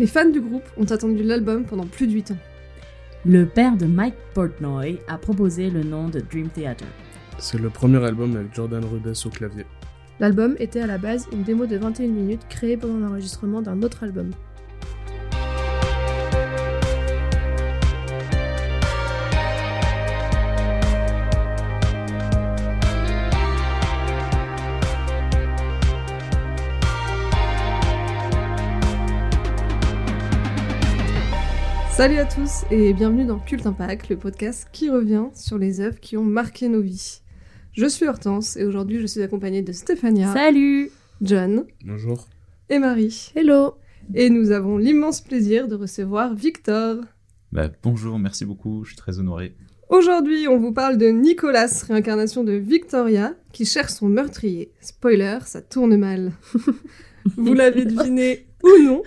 Les fans du groupe ont attendu l'album pendant plus de 8 ans. Le père de Mike Portnoy a proposé le nom de Dream Theater. C'est le premier album avec Jordan Rudess au clavier. L'album était à la base une démo de 21 minutes créée pendant l'enregistrement d'un autre album. Salut à tous et bienvenue dans Cult Impact, le podcast qui revient sur les œuvres qui ont marqué nos vies. Je suis Hortense et aujourd'hui je suis accompagnée de Stéphania, Salut John Bonjour. et Marie. Hello Et nous avons l'immense plaisir de recevoir Victor. Bah, bonjour, merci beaucoup, je suis très honoré. Aujourd'hui, on vous parle de Nicolas, réincarnation de Victoria, qui cherche son meurtrier. Spoiler, ça tourne mal. vous l'avez deviné ou non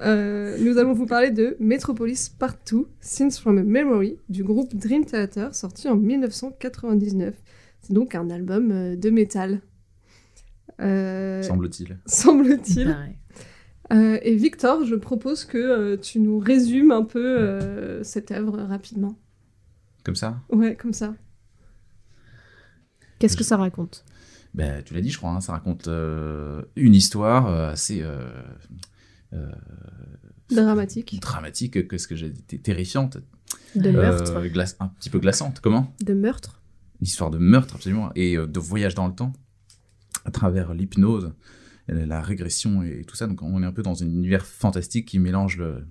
euh, nous allons vous parler de Metropolis Part 2, Scenes from a Memory, du groupe Dream Theater, sorti en 1999. C'est donc un album euh, de métal. Euh, Semble-t-il. Semble-t-il. Euh, et Victor, je propose que euh, tu nous résumes un peu euh, cette œuvre rapidement. Comme ça? Ouais, comme ça. Qu'est-ce que ça raconte? Bah, Tu l'as dit, je crois, hein, ça raconte euh, une histoire euh, assez euh, euh, Dramatique. dramatique, qu'est-ce que j'ai dit, terrifiante. De Euh, meurtre glace- un petit peu glaçante. Comment? De meurtre. Une histoire de meurtre, absolument, et euh, de voyage dans le temps, à travers l'hypnose, la régression et tout ça. Donc on est un peu dans un univers fantastique qui mélange le,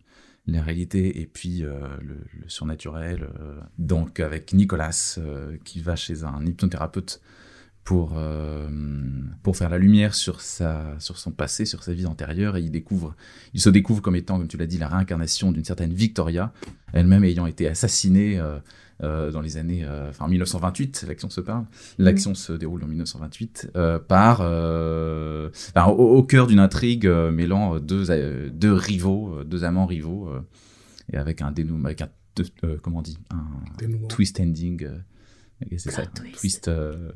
la réalité et puis euh, le, le surnaturel. euh. donc avec Nicolas euh, qui va chez un hypnothérapeute pour, euh, pour faire la lumière sur, sa, sur son passé, sur sa vie antérieure, et il, découvre, il se découvre comme étant, comme tu l'as dit, la réincarnation d'une certaine Victoria, elle-même ayant été assassinée euh, euh, dans les années, euh, enfin 1928, l'action se parle, l'action se déroule en 1928, euh, par, euh, enfin, au, au cœur d'une intrigue euh, mêlant deux, euh, deux rivaux, deux amants rivaux, euh, et avec un dénouement, avec un, euh, comment on dit, un Dénouement. twist ending, euh, c'est ça, twist. twist euh,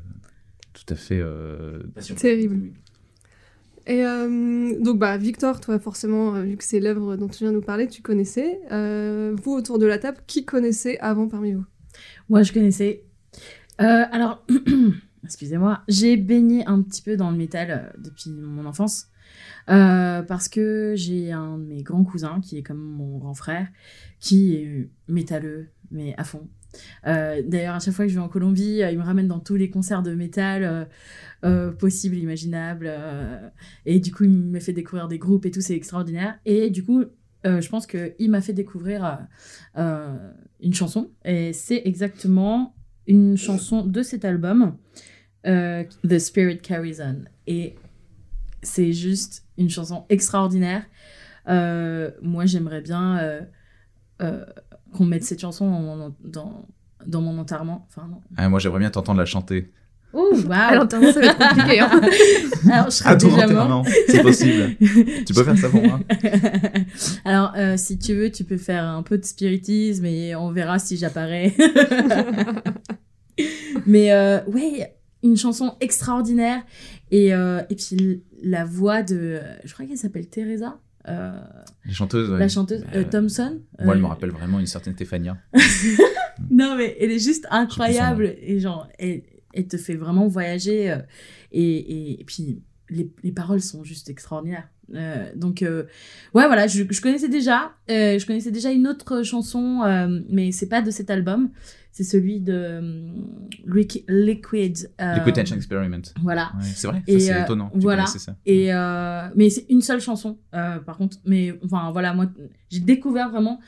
tout à fait euh, Terrible. Et euh, donc, bah, Victor, toi, forcément, euh, vu que c'est l'œuvre dont tu viens de nous parler, tu connaissais. Euh, vous, autour de la table, qui connaissait avant parmi vous? Moi, je connaissais. Euh, alors, excusez-moi, j'ai baigné un petit peu dans le métal depuis mon enfance. Euh, parce que j'ai un de mes grands cousins qui est comme mon grand frère, qui est métalleux, mais à fond. Euh, D'ailleurs, à chaque fois que je vais en Colombie, euh, il me ramène dans tous les concerts de métal euh, euh, possibles, imaginables. et du coup, il me fait découvrir des groupes et tout, c'est extraordinaire. Et du coup, je pense qu'il m'a fait découvrir une chanson. Et c'est exactement une chanson de cet album, The Spirit Carries On. Et c'est juste une chanson extraordinaire. Moi, j'aimerais bien qu'on mette cette chanson dans mon, dans, dans mon enterrement. Enfin, non. Ah, moi, j'aimerais bien t'entendre la chanter. Oh, waouh! Alors, ça va être compliqué. Hein. Alors, je serais À ton déjà mort. c'est possible. tu peux faire ça pour moi Alors, euh, si tu veux, tu peux faire un peu de spiritisme et on verra si j'apparais. Mais euh, ouais, une chanson extraordinaire. Et, euh, et puis la voix de. Je crois qu'elle s'appelle Teresa. Euh, Les chanteuses, ouais. La chanteuse Bah, euh, Thompson. Moi, elle Euh, me rappelle vraiment une certaine Stéphania. Non, mais elle est juste incroyable. Et genre, elle, elle te fait vraiment voyager. euh, et, et, et puis, les, les paroles sont juste extraordinaires. Euh, donc, euh, ouais, voilà, je, je connaissais déjà. euh, je connaissais déjà une autre chanson, euh, mais c'est pas de cet album. C'est celui de euh, Liqui- Liquid. euh, Liquid Tension Experiment. Voilà. Ouais, c'est vrai, Et, ça, c'est euh, étonnant. Tu voilà. connaissais ça. Et euh, mais c'est une seule chanson, euh, par contre. Mais enfin voilà, moi j'ai découvert vraiment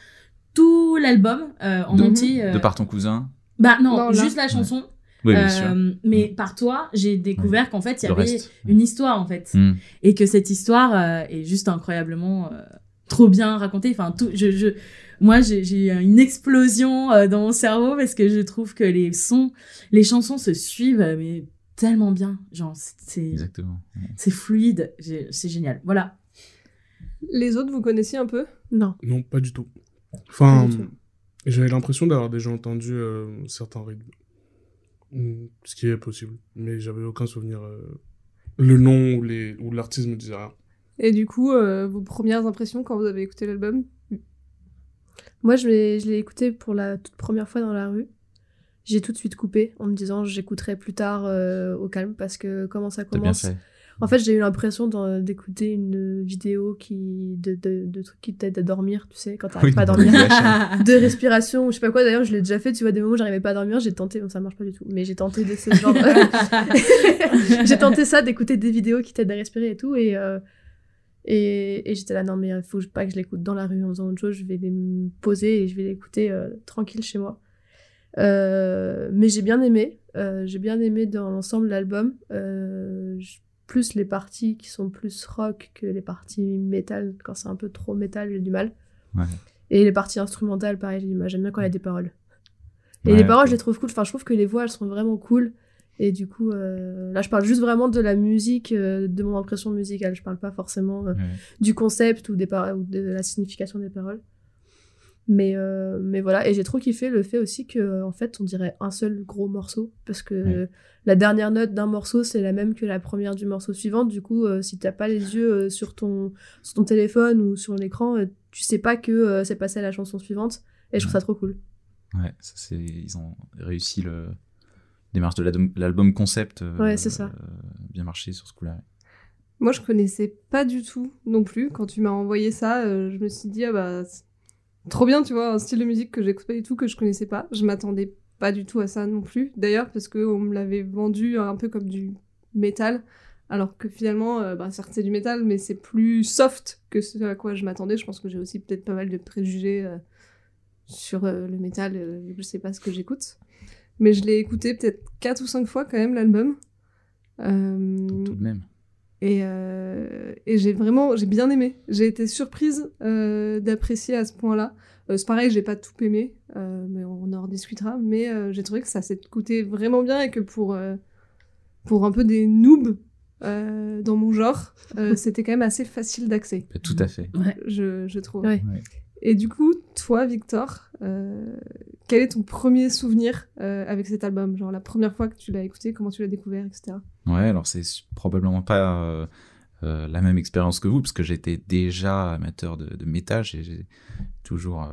tout l'album euh, en De- entier. euh, De par ton cousin Bah non, juste la chanson. Oui, bien Euh, sûr. Mais par toi, j'ai découvert qu'en fait il y Le avait reste. une histoire en fait, Hmm. et que cette histoire euh, est juste incroyablement euh, trop bien racontée. Enfin tout, je, je moi j'ai eu une explosion euh, dans mon cerveau parce que je trouve que les sons, les chansons se suivent euh, mais tellement bien. Genre c'est- c'est Exactement. c'est fluide, c'est génial. Voilà. Les autres, vous connaissiez un peu? Non. Non, pas du tout. Enfin, j'avais l'impression d'avoir déjà entendu euh, certains rythmes. Mm, Ce qui est possible. Mais j'avais aucun souvenir. euh, Le nom ou les- ou l'artiste me disait rien. Et du coup, euh, vos premières impressions quand vous avez écouté l'album? Moi, je l'ai, je l'ai écouté pour la toute première fois dans la rue. J'ai tout de suite coupé en me disant j'écouterai plus tard euh, au calme parce que comment ça T'as bien commence? fait. En fait, j'ai eu l'impression d'en- d'écouter une vidéo qui de, de, de trucs qui t'aident à dormir, tu sais, quand t'arrives Oui, pas à de dormir. Flash. de respiration ou je sais pas quoi d'ailleurs je l'ai déjà fait tu vois des moments où j'arrivais pas à dormir j'ai tenté bon, ça marche pas du tout mais j'ai tenté de ce genre j'ai tenté ça d'écouter des vidéos qui t'aident à respirer et tout et euh, et, et j'étais là non mais il faut pas que je l'écoute dans la rue en faisant autre chose je vais les me poser et je vais l'écouter euh, tranquille chez moi Euh, mais j'ai bien aimé Euh, j'ai bien aimé dans l'ensemble l'album Euh, plus les parties qui sont plus rock que les parties métal quand c'est un peu trop métal j'ai du mal Ouais. et les parties instrumentales, pareil, j'ai du mal. J'aime bien quand il y a des paroles. Et Ouais, les paroles, je les trouve cool. Enfin, je trouve que les voix, elles sont vraiment cool. Et du coup, euh, là, je parle juste vraiment de la musique, euh, de mon impression musicale. Je parle pas forcément euh, Ouais. du concept ou, des ou de la signification des paroles. Mais, mais voilà. Et j'ai trop kiffé le fait aussi que, en fait, on dirait un seul gros morceau. Parce que Ouais. la dernière note d'un morceau, c'est la même que la première du morceau suivant. Du coup, si t'as pas les yeux sur, ton, sur ton téléphone ou sur l'écran, tu sais pas que c'est passé à la chanson suivante. Et je trouve ça trop cool. Ouais, ça, ils ont réussi le démarche de l'album- concept. euh, Ouais, c'est ça. euh, bien marché sur ce coup-là. Moi, je connaissais pas du tout non plus. Quand tu m'as envoyé ça, euh, je me suis dit, ah bah, c'est trop bien, tu vois, un style de musique que j'écoute pas du tout, que je connaissais pas. Je m'attendais pas du tout à ça non plus. D'ailleurs, parce qu'on me l'avait vendu un peu comme du métal. Alors que finalement, euh, bah, certes, c'est du métal, mais c'est plus soft que ce à quoi je m'attendais. Je pense que j'ai aussi peut-être pas mal de préjugés euh, sur euh, le métal, euh, je sais pas ce que j'écoute. Mais je l'ai écouté peut-être quatre ou cinq fois quand même, l'album. Euh, Tout de même. et, euh, et j'ai vraiment, j'ai bien aimé. J'ai été surprise euh, d'apprécier à ce point-là. Euh, c'est pareil, j'ai pas tout aimé, euh, mais on en rediscutera. Mais euh, j'ai trouvé que ça s'écoutait vraiment bien et que pour, euh, pour un peu des noobs euh, dans mon genre, euh, c'était quand même assez facile d'accès, Tout à fait. Ouais. je, je trouve. Ouais. Ouais. Et du coup, toi, Victor, euh, quel est ton premier souvenir euh, avec cet album? Genre la première fois que tu l'as écouté, comment tu l'as découvert, etc. Ouais, alors c'est probablement pas euh, la même expérience que vous, parce que j'étais déjà amateur de, de métal. J'ai toujours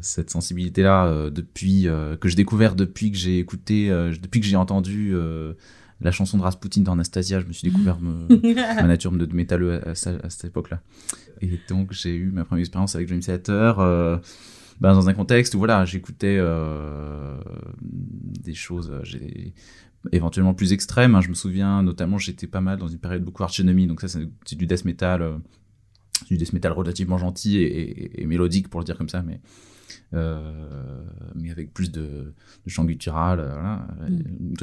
cette sensibilité-là depuis que j'ai découvert depuis que j'ai écouté, depuis que j'ai entendu la chanson de Rasputin d'Anastasia. Je me suis découvert me- ma nature de, de métalleux à, à cette époque-là. Et donc j'ai eu ma première expérience avec Dream Theater. euh, ben, dans un contexte où voilà, j'écoutais euh, des choses, euh, éventuellement plus extrêmes. hein. Je me souviens notamment, j'étais pas mal dans une période beaucoup Arch Enemy, donc ça c'est du death metal, euh, du death metal relativement gentil et, et- et mélodique pour le dire comme ça, mais mais avec plus de, de chant guttural. euh, voilà.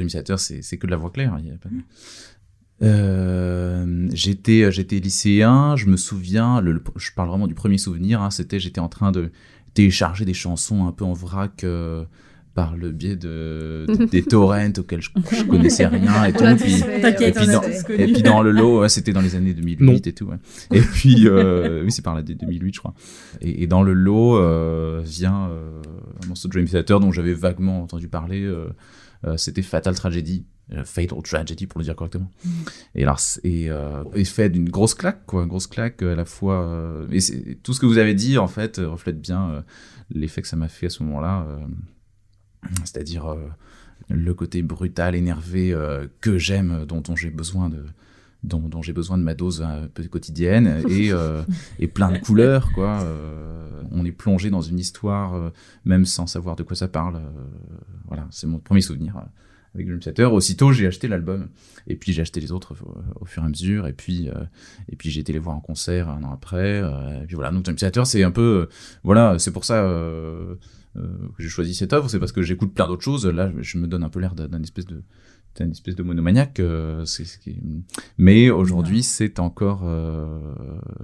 Theater, c'est que de la voix claire. il y a pas de- Euh, j'étais j'étais lycéen, je me souviens, le, le- je parle vraiment du premier souvenir, hein, c'était j'étais en train de télécharger des chansons un peu en vrac euh, par le biais de, de- des torrents auxquels je, je connaissais rien et tout. L'a puis- tous fait. connu. et puis dans le lot, ouais, c'était dans les années 2008 Non. et tout. ouais. Et puis, euh, oui, c'est par là, des 2008, je crois. Et, et dans le lot euh, vient euh, un morceau de Dream Theater dont j'avais vaguement entendu parler. euh, euh, c'était Fatal Tragedy. euh, Fatal Tragedy pour le dire correctement. Et alors, c'est- et, euh, et fait d'une grosse claque, quoi, une grosse claque à la fois. euh, et c'est- tout ce que vous avez dit, en fait, reflète bien euh, l'effet que ça m'a fait à ce moment-là. Euh, C'est-à-dire euh, le côté brutal, énervé euh, que j'aime, dont, dont j'ai besoin de dont, dont j'ai besoin de ma dose un peu quotidienne et, euh, et plein de couleurs quoi. Euh, on est plongé dans une histoire euh, même sans savoir de quoi ça parle. euh, voilà, c'est mon premier souvenir euh, avec Theater. Aussitôt j'ai acheté l'album et puis j'ai acheté les autres au, au fur et à mesure et puis euh, et puis j'ai été les voir en concert un an après. euh, et puis voilà, donc Theater c'est un peu euh, voilà, c'est pour ça. Euh, euh, que j'ai choisi cette œuvre, c'est parce que j'écoute plein d'autres choses. Là, je me donne un peu l'air d'un espèce de d'un espèce de monomaniaque. euh, c'est ce qui... Mais aujourd'hui, c'est encore euh,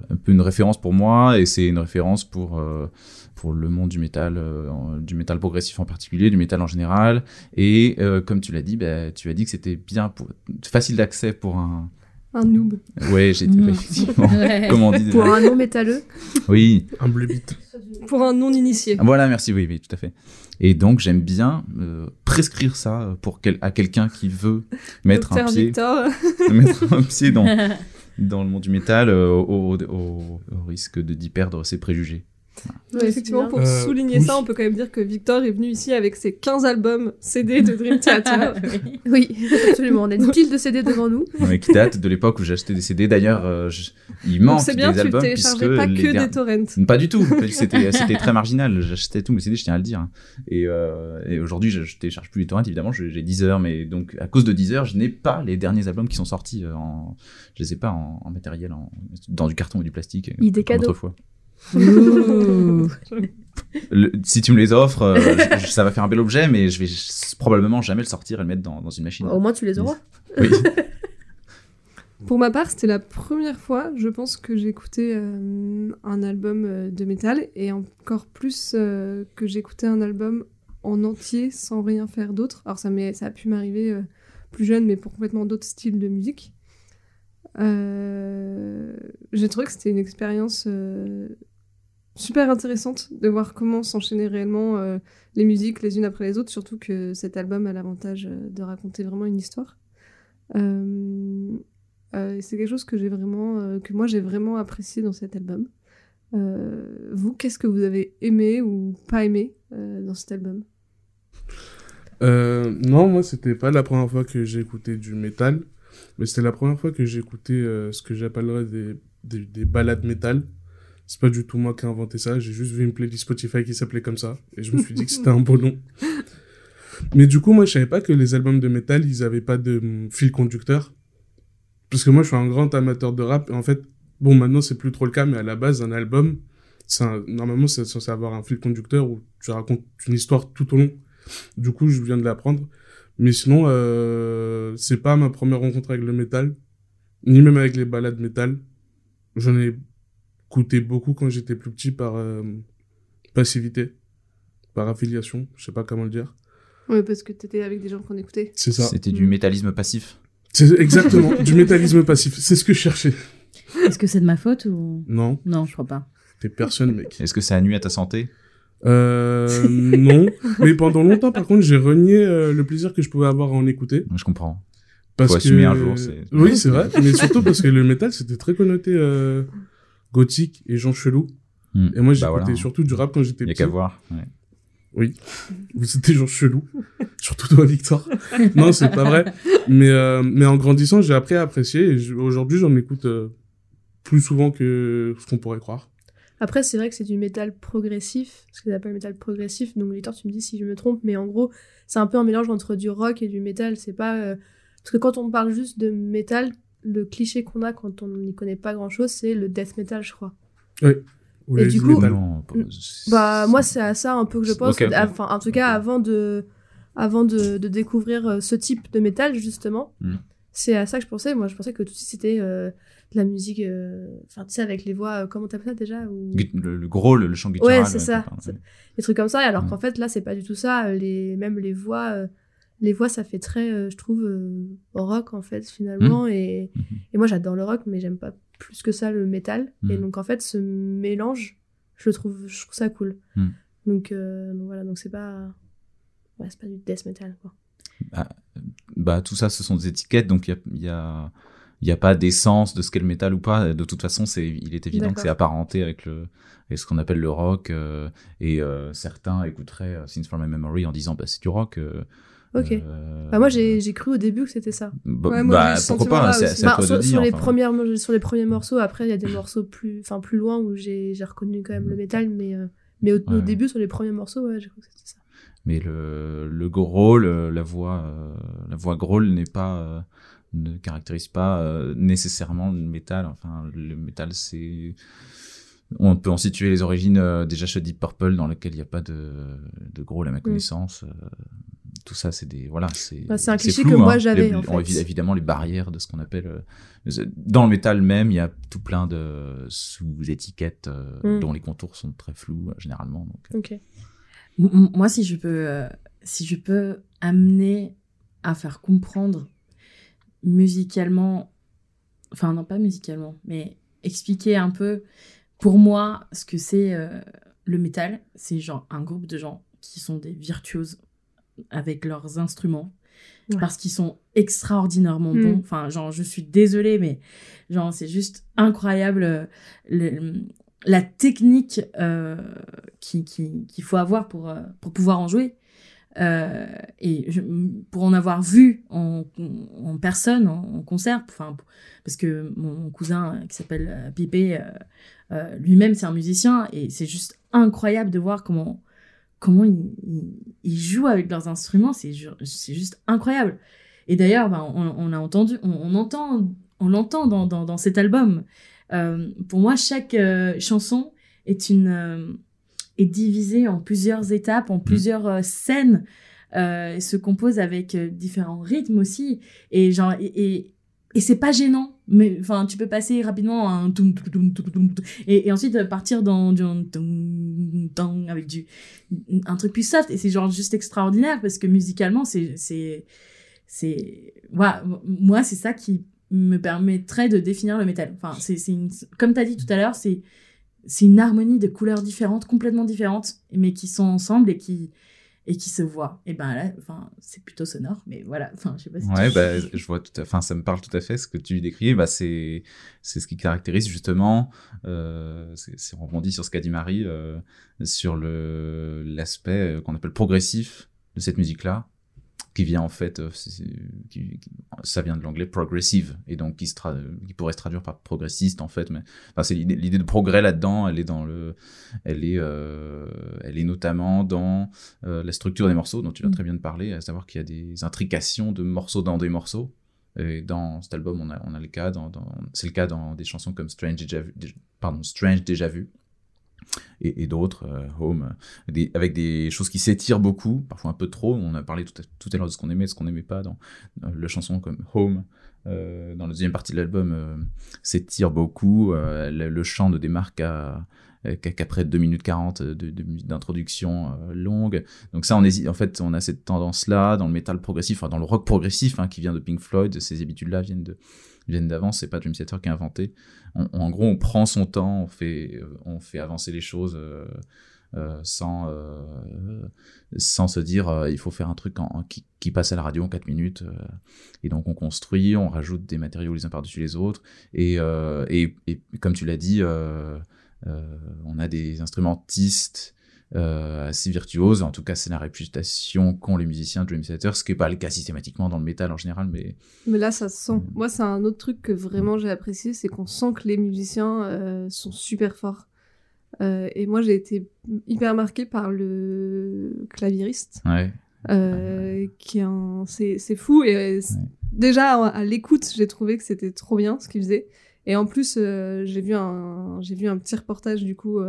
un peu une référence pour moi, et c'est une référence pour euh, pour le monde du métal, euh, du métal progressif en particulier, du métal en général. Et euh, comme tu l'as dit, bah, tu as dit que c'était bien pour facile d'accès pour un. Un noob. Ouais, j'ai Mhm. effectivement. Ouais. Comment on dit Pour un non métalleux, Oui. Un bleu bit. Pour un non-initié. Ah, Voilà, merci, oui, oui, tout à fait. Et donc, j'aime bien euh, prescrire ça pour quel- à quelqu'un qui veut mettre un pied, mettre un pied dans, dans le monde du métal euh, au, au- au- au risque de d'y perdre ses préjugés. Ouais, effectivement, pour Euh, souligner oui. ça, on peut quand même dire que Victor est venu ici avec ses 15 albums CD de Dream Theater. Oui, absolument. On a une pile de CD devant nous. Ouais, qui date de l'époque où j'achetais des CD. D'ailleurs, euh, je- il manque c'est bien, des tu albums téléchargeais puisque pas les que der- des torrents. Pas du tout. C'était très marginal. J'achetais tous mes CD, je tiens à le dire. Et, euh, et aujourd'hui, je, je télécharge plus les torrents. Évidemment, j'ai 10 heures, mais donc à cause de 10 heures, je n'ai pas les derniers albums qui sont sortis. euh, En, je les ai pas en, en matériel, en- dans du carton ou du plastique. euh, Idée comme cadeau. autrefois. Le- si tu me les offres, euh, je- ça va faire un bel objet, mais je vais probablement jamais le sortir et le mettre dans, dans une machine. Au moins, tu les auras. Oui. Pour ma part, c'était la première fois, je pense, que j'écoutais euh, un album euh, de métal et encore plus euh, que j'écoutais un album en entier sans rien faire d'autre. Alors ça, ça a pu m'arriver euh, plus jeune, mais pour complètement d'autres styles de musique. Euh, J'ai trouvé que c'était une expérience euh, super intéressante de voir comment s'enchaînaient réellement euh, les musiques les unes après les autres, surtout que cet album a l'avantage euh, de raconter vraiment une histoire. Euh, c'est quelque chose que j'ai vraiment, que moi j'ai vraiment apprécié dans cet album. Vous, qu'est-ce que vous avez aimé ou pas aimé dans cet album? Non, moi, c'était pas la première fois que j'ai écouté du métal, mais c'était la première fois que j'ai écouté ce que j'appellerais des, des, des balades métal. C'est pas du tout moi qui ai inventé ça, j'ai juste vu une playlist Spotify qui s'appelait comme ça, et je me suis dit que c'était un beau nom. Mais du coup, moi, je savais pas que les albums de métal, ils avaient pas de hum, fil conducteur. Parce que moi, je suis un grand amateur de rap, et en fait, bon, maintenant, c'est plus trop le cas, mais à la base, un album, un- normalement, c'est censé avoir un fil conducteur où tu racontes une histoire tout au long. Du coup, je viens de l'apprendre. Mais sinon, euh, c'est pas ma première rencontre avec le métal, ni même avec les balades métal. J'en ai écouté beaucoup quand j'étais plus petit par euh, passivité, par affiliation, je sais pas comment le dire. Ouais, parce que t'étais avec des gens qu'on écoutait. C'est ça. C'était du métallisme passif. C'est exactement du métallisme passif. C'est ce que je cherchais. Est-ce que c'est de ma faute ou? Non, Non, je crois pas. t'es personne, mec. Est-ce que ça a nuit à ta santé? Euh, non. Mais pendant longtemps, par contre, j'ai renié euh, le plaisir que je pouvais avoir à en écouter. Je comprends. Parce Faut que... assumer un jour, c'est- Oui, c'est vrai. mais surtout parce que le métal, c'était très connoté euh, gothique et gens chelous. Hmm. Et moi, Bah j'écoutais voilà. surtout du rap quand j'étais Il y a petit. qu'à voir. ouais. Vous étiez gens chelous. surtout toi, Victor. non, c'est pas vrai. Mais, euh, mais en grandissant, j'ai appris à apprécier. Et aujourd'hui, j'en écoute euh, plus souvent que ce qu'on pourrait croire. Après, c'est vrai que c'est du métal progressif, ce qu'ils appellent métal progressif. Donc, Victor, tu me dis si je me trompe, mais en gros, c'est un peu un mélange entre du rock et du métal. C'est pas. euh, Parce que quand on parle juste de métal, le cliché qu'on a quand on n'y connaît pas grand chose, c'est le death metal, je crois. Ou Et les du coup- metal. Mm. Bah, moi, c'est à ça un peu que je pense. Enfin, en tout cas, avant de, avant de, de découvrir euh, ce type de métal, justement, Mm. c'est à ça que je pensais. Moi, je pensais que tout de suite, c'était euh, de la musique. euh, Enfin, tu sais, avec les voix. euh, comment t'appelles ça déjà ou... Le, le gros, le, le chant guttural. Ouais, c'est ça. Des trucs comme ça. Alors Mm. qu'en fait, là, c'est pas du tout ça. Les, même les voix. Les voix, ça fait très, euh, je trouve, euh, rock, en fait, finalement. Et, Mhm. et moi, j'adore le rock, mais j'aime pas plus que ça le métal. Et Mhm. donc, en fait, ce mélange, je le trouve, je trouve ça cool. Donc, euh, donc voilà, donc c'est pas. Ouais, c'est pas du death metal, quoi. Bah, tout ça, ce sont des étiquettes, donc il y a, il y a, il y a pas d'essence de ce qu'est le métal ou pas. De toute façon, c'est, il est évident que c'est apparenté avec le, avec ce qu'on appelle le rock. euh, et euh, certains écouteraient Since From My Memory en disant, bah, c'est du rock. euh, Ok. euh, Bah, moi, j'ai cru au début que c'était ça. Bah, Ouais, moi, bah, pourquoi pas, c'est, Bah, sur, sur les enfin. premières, sur les premiers morceaux, après, il y a des morceaux plus, enfin, plus loin où j'ai reconnu quand même le métal, mais, euh, mais au, au Ouais. début, sur les premiers morceaux, ouais, j'ai cru que c'était ça. Mais le, le growl, euh, la voix, euh, la voix growl n'est pas, ne caractérise pas nécessairement le métal. Enfin, le métal, c'est, on peut en situer les origines euh, déjà chez Deep Purple, dans lequel il n'y a pas de, de growl à ma connaissance. euh, tout ça, c'est des, voilà, c'est. Bah, c'est un cliché flou, que moi, hein. j'avais, en on- fait. évi- Évidemment, les barrières de ce qu'on appelle. euh, dans le métal même, il y a tout plein de sous-étiquettes euh, Mm. dont les contours sont très flous euh, généralement. Donc, Moi, si je peux, si je peux amener à faire comprendre musicalement, enfin non pas musicalement, mais expliquer un peu pour moi ce que c'est le métal, c'est genre un groupe de gens qui sont des virtuoses avec leurs instruments, Ouais. parce qu'ils sont extraordinairement Mm. bons. Enfin, genre, je suis désolée, mais genre, c'est juste incroyable euh, le- la technique euh, qui- qui- qu'il faut avoir pour, euh, pour pouvoir en jouer. Euh, et je- pour en avoir vu en, en personne, en, en concert, enfin, parce que mon, mon cousin qui s'appelle Pipé, lui-même c'est un musicien et c'est juste incroyable de voir comment comment ils, ils- ils jouent avec leurs instruments, c'est ju- c'est juste incroyable. Et d'ailleurs, ben, on, on a entendu, on, on entend, on l'entend dans, dans, dans cet album. Euh, pour moi, chaque euh, chanson est une euh, est divisée en plusieurs étapes, en plusieurs euh, scènes, se compose avec différents rythmes aussi. Et genre et, et, et c'est pas gênant. Mais enfin, tu peux passer rapidement à un et, ensuite euh, partir dans du avec du un truc plus soft et c'est genre juste extraordinaire parce que musicalement c'est c'est c'est voilà, moi c'est ça qui me permettrait de définir le métal. Enfin, c'est c'est comme tu as dit tout à l'heure, c'est c'est une harmonie de couleurs différentes, complètement différentes, mais qui sont ensemble et qui et qui se voient. Et ben là, enfin, c'est plutôt sonore, mais voilà. Enfin, je sais pas si Ouais, tu- bah, je vois tout à enfin, ça me parle tout à fait. Ce que tu décris, bah, c'est, c'est ce qui caractérise justement, euh, c'est, on rebondit sur ce qu'a dit Marie, euh, sur le, l'aspect euh, qu'on appelle progressif de cette musique-là, qui vient en fait, euh, qui- ça vient de l'anglais progressive, et donc qui, se tra- qui pourrait se traduire par progressiste en fait, mais enfin, c'est l'idée, de progrès là-dedans, elle est dans le, elle est, euh, elle est notamment dans euh, la structure des morceaux dont tu vas Mm. très bien de parler, à savoir qu'il y a des intrications de morceaux dans des morceaux. Et dans cet album, on a, on a le cas, dans, dans- c'est le cas dans des chansons comme Strange Déjà Vu, pardon, Strange Déjà Vu et, d'autres, euh, Home, euh, avec des choses qui s'étirent beaucoup, parfois un peu trop. On a parlé tout à, l'heure de ce qu'on aimait, de ce qu'on n'aimait pas dans, le chanson comme Home. euh, dans la deuxième partie de l'album, s'étire beaucoup. le, chant ne démarre qu'à qu'après 2 minutes 40 de- de- d'introduction longue. Donc ça, on en fait, on a cette tendance-là dans le métal progressif, enfin dans le rock progressif, hein, qui vient de Pink Floyd. Ces habitudes-là viennent de viennent d'avant. C'est pas Dream Theater qui a inventé. On- en gros, on prend son temps, on fait on fait avancer les choses. euh, euh, sans euh, sans se dire euh, il faut faire un truc qui, passe à la radio en 4 minutes et donc on construit on rajoute des matériaux les uns par-dessus les autres et, et, et comme tu l'as dit on a des instrumentistes assez virtuoses, en tout cas c'est la réputation qu'ont les musiciens de Dream Theater, ce qui n'est pas le cas systématiquement dans le métal en général, mais Mais là, ça se sent. Mm. Moi, c'est un autre truc que vraiment j'ai apprécié, c'est qu'on sent que les musiciens euh, sont super forts. Euh, et moi, j'ai été hyper marquée par le ouais. euh, qui un... c'est c'est fou. Et euh, Ouais. déjà à, l'écoute, j'ai trouvé que c'était trop bien ce qu'il faisait. Et en plus, euh, j'ai vu un j'ai vu un petit reportage du coup.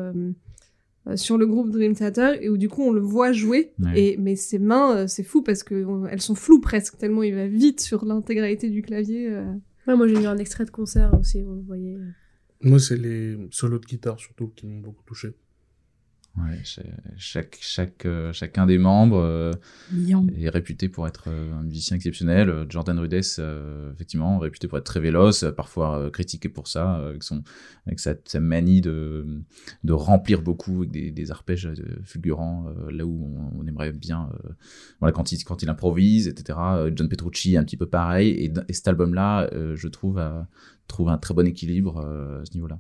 Euh, sur le groupe Dream Theater et où du coup on le voit jouer Ouais. et mais ses mains euh, c'est fou parce que on- elles sont floues presque tellement il va vite sur l'intégralité du clavier euh. Ouais, moi j'ai vu un extrait de concert aussi, vous voyez. Moi, c'est les solos de guitare surtout qui m'ont beaucoup touché. Ouais, cha- chaque, chaque, euh, chacun des membres euh, est réputé pour être euh, un musicien exceptionnel. Jordan Rudess, effectivement, réputé pour être très véloce, parfois critiqué pour ça, avec, son, avec sa, sa manie de, de remplir beaucoup avec des, des arpèges fulgurants, là où on, on aimerait bien, euh, voilà, quand il, quand il improvise, etc. John Petrucci, un petit peu pareil. Et, cet album-là, euh, je trouve, a- trouve un très bon équilibre à ce niveau-là.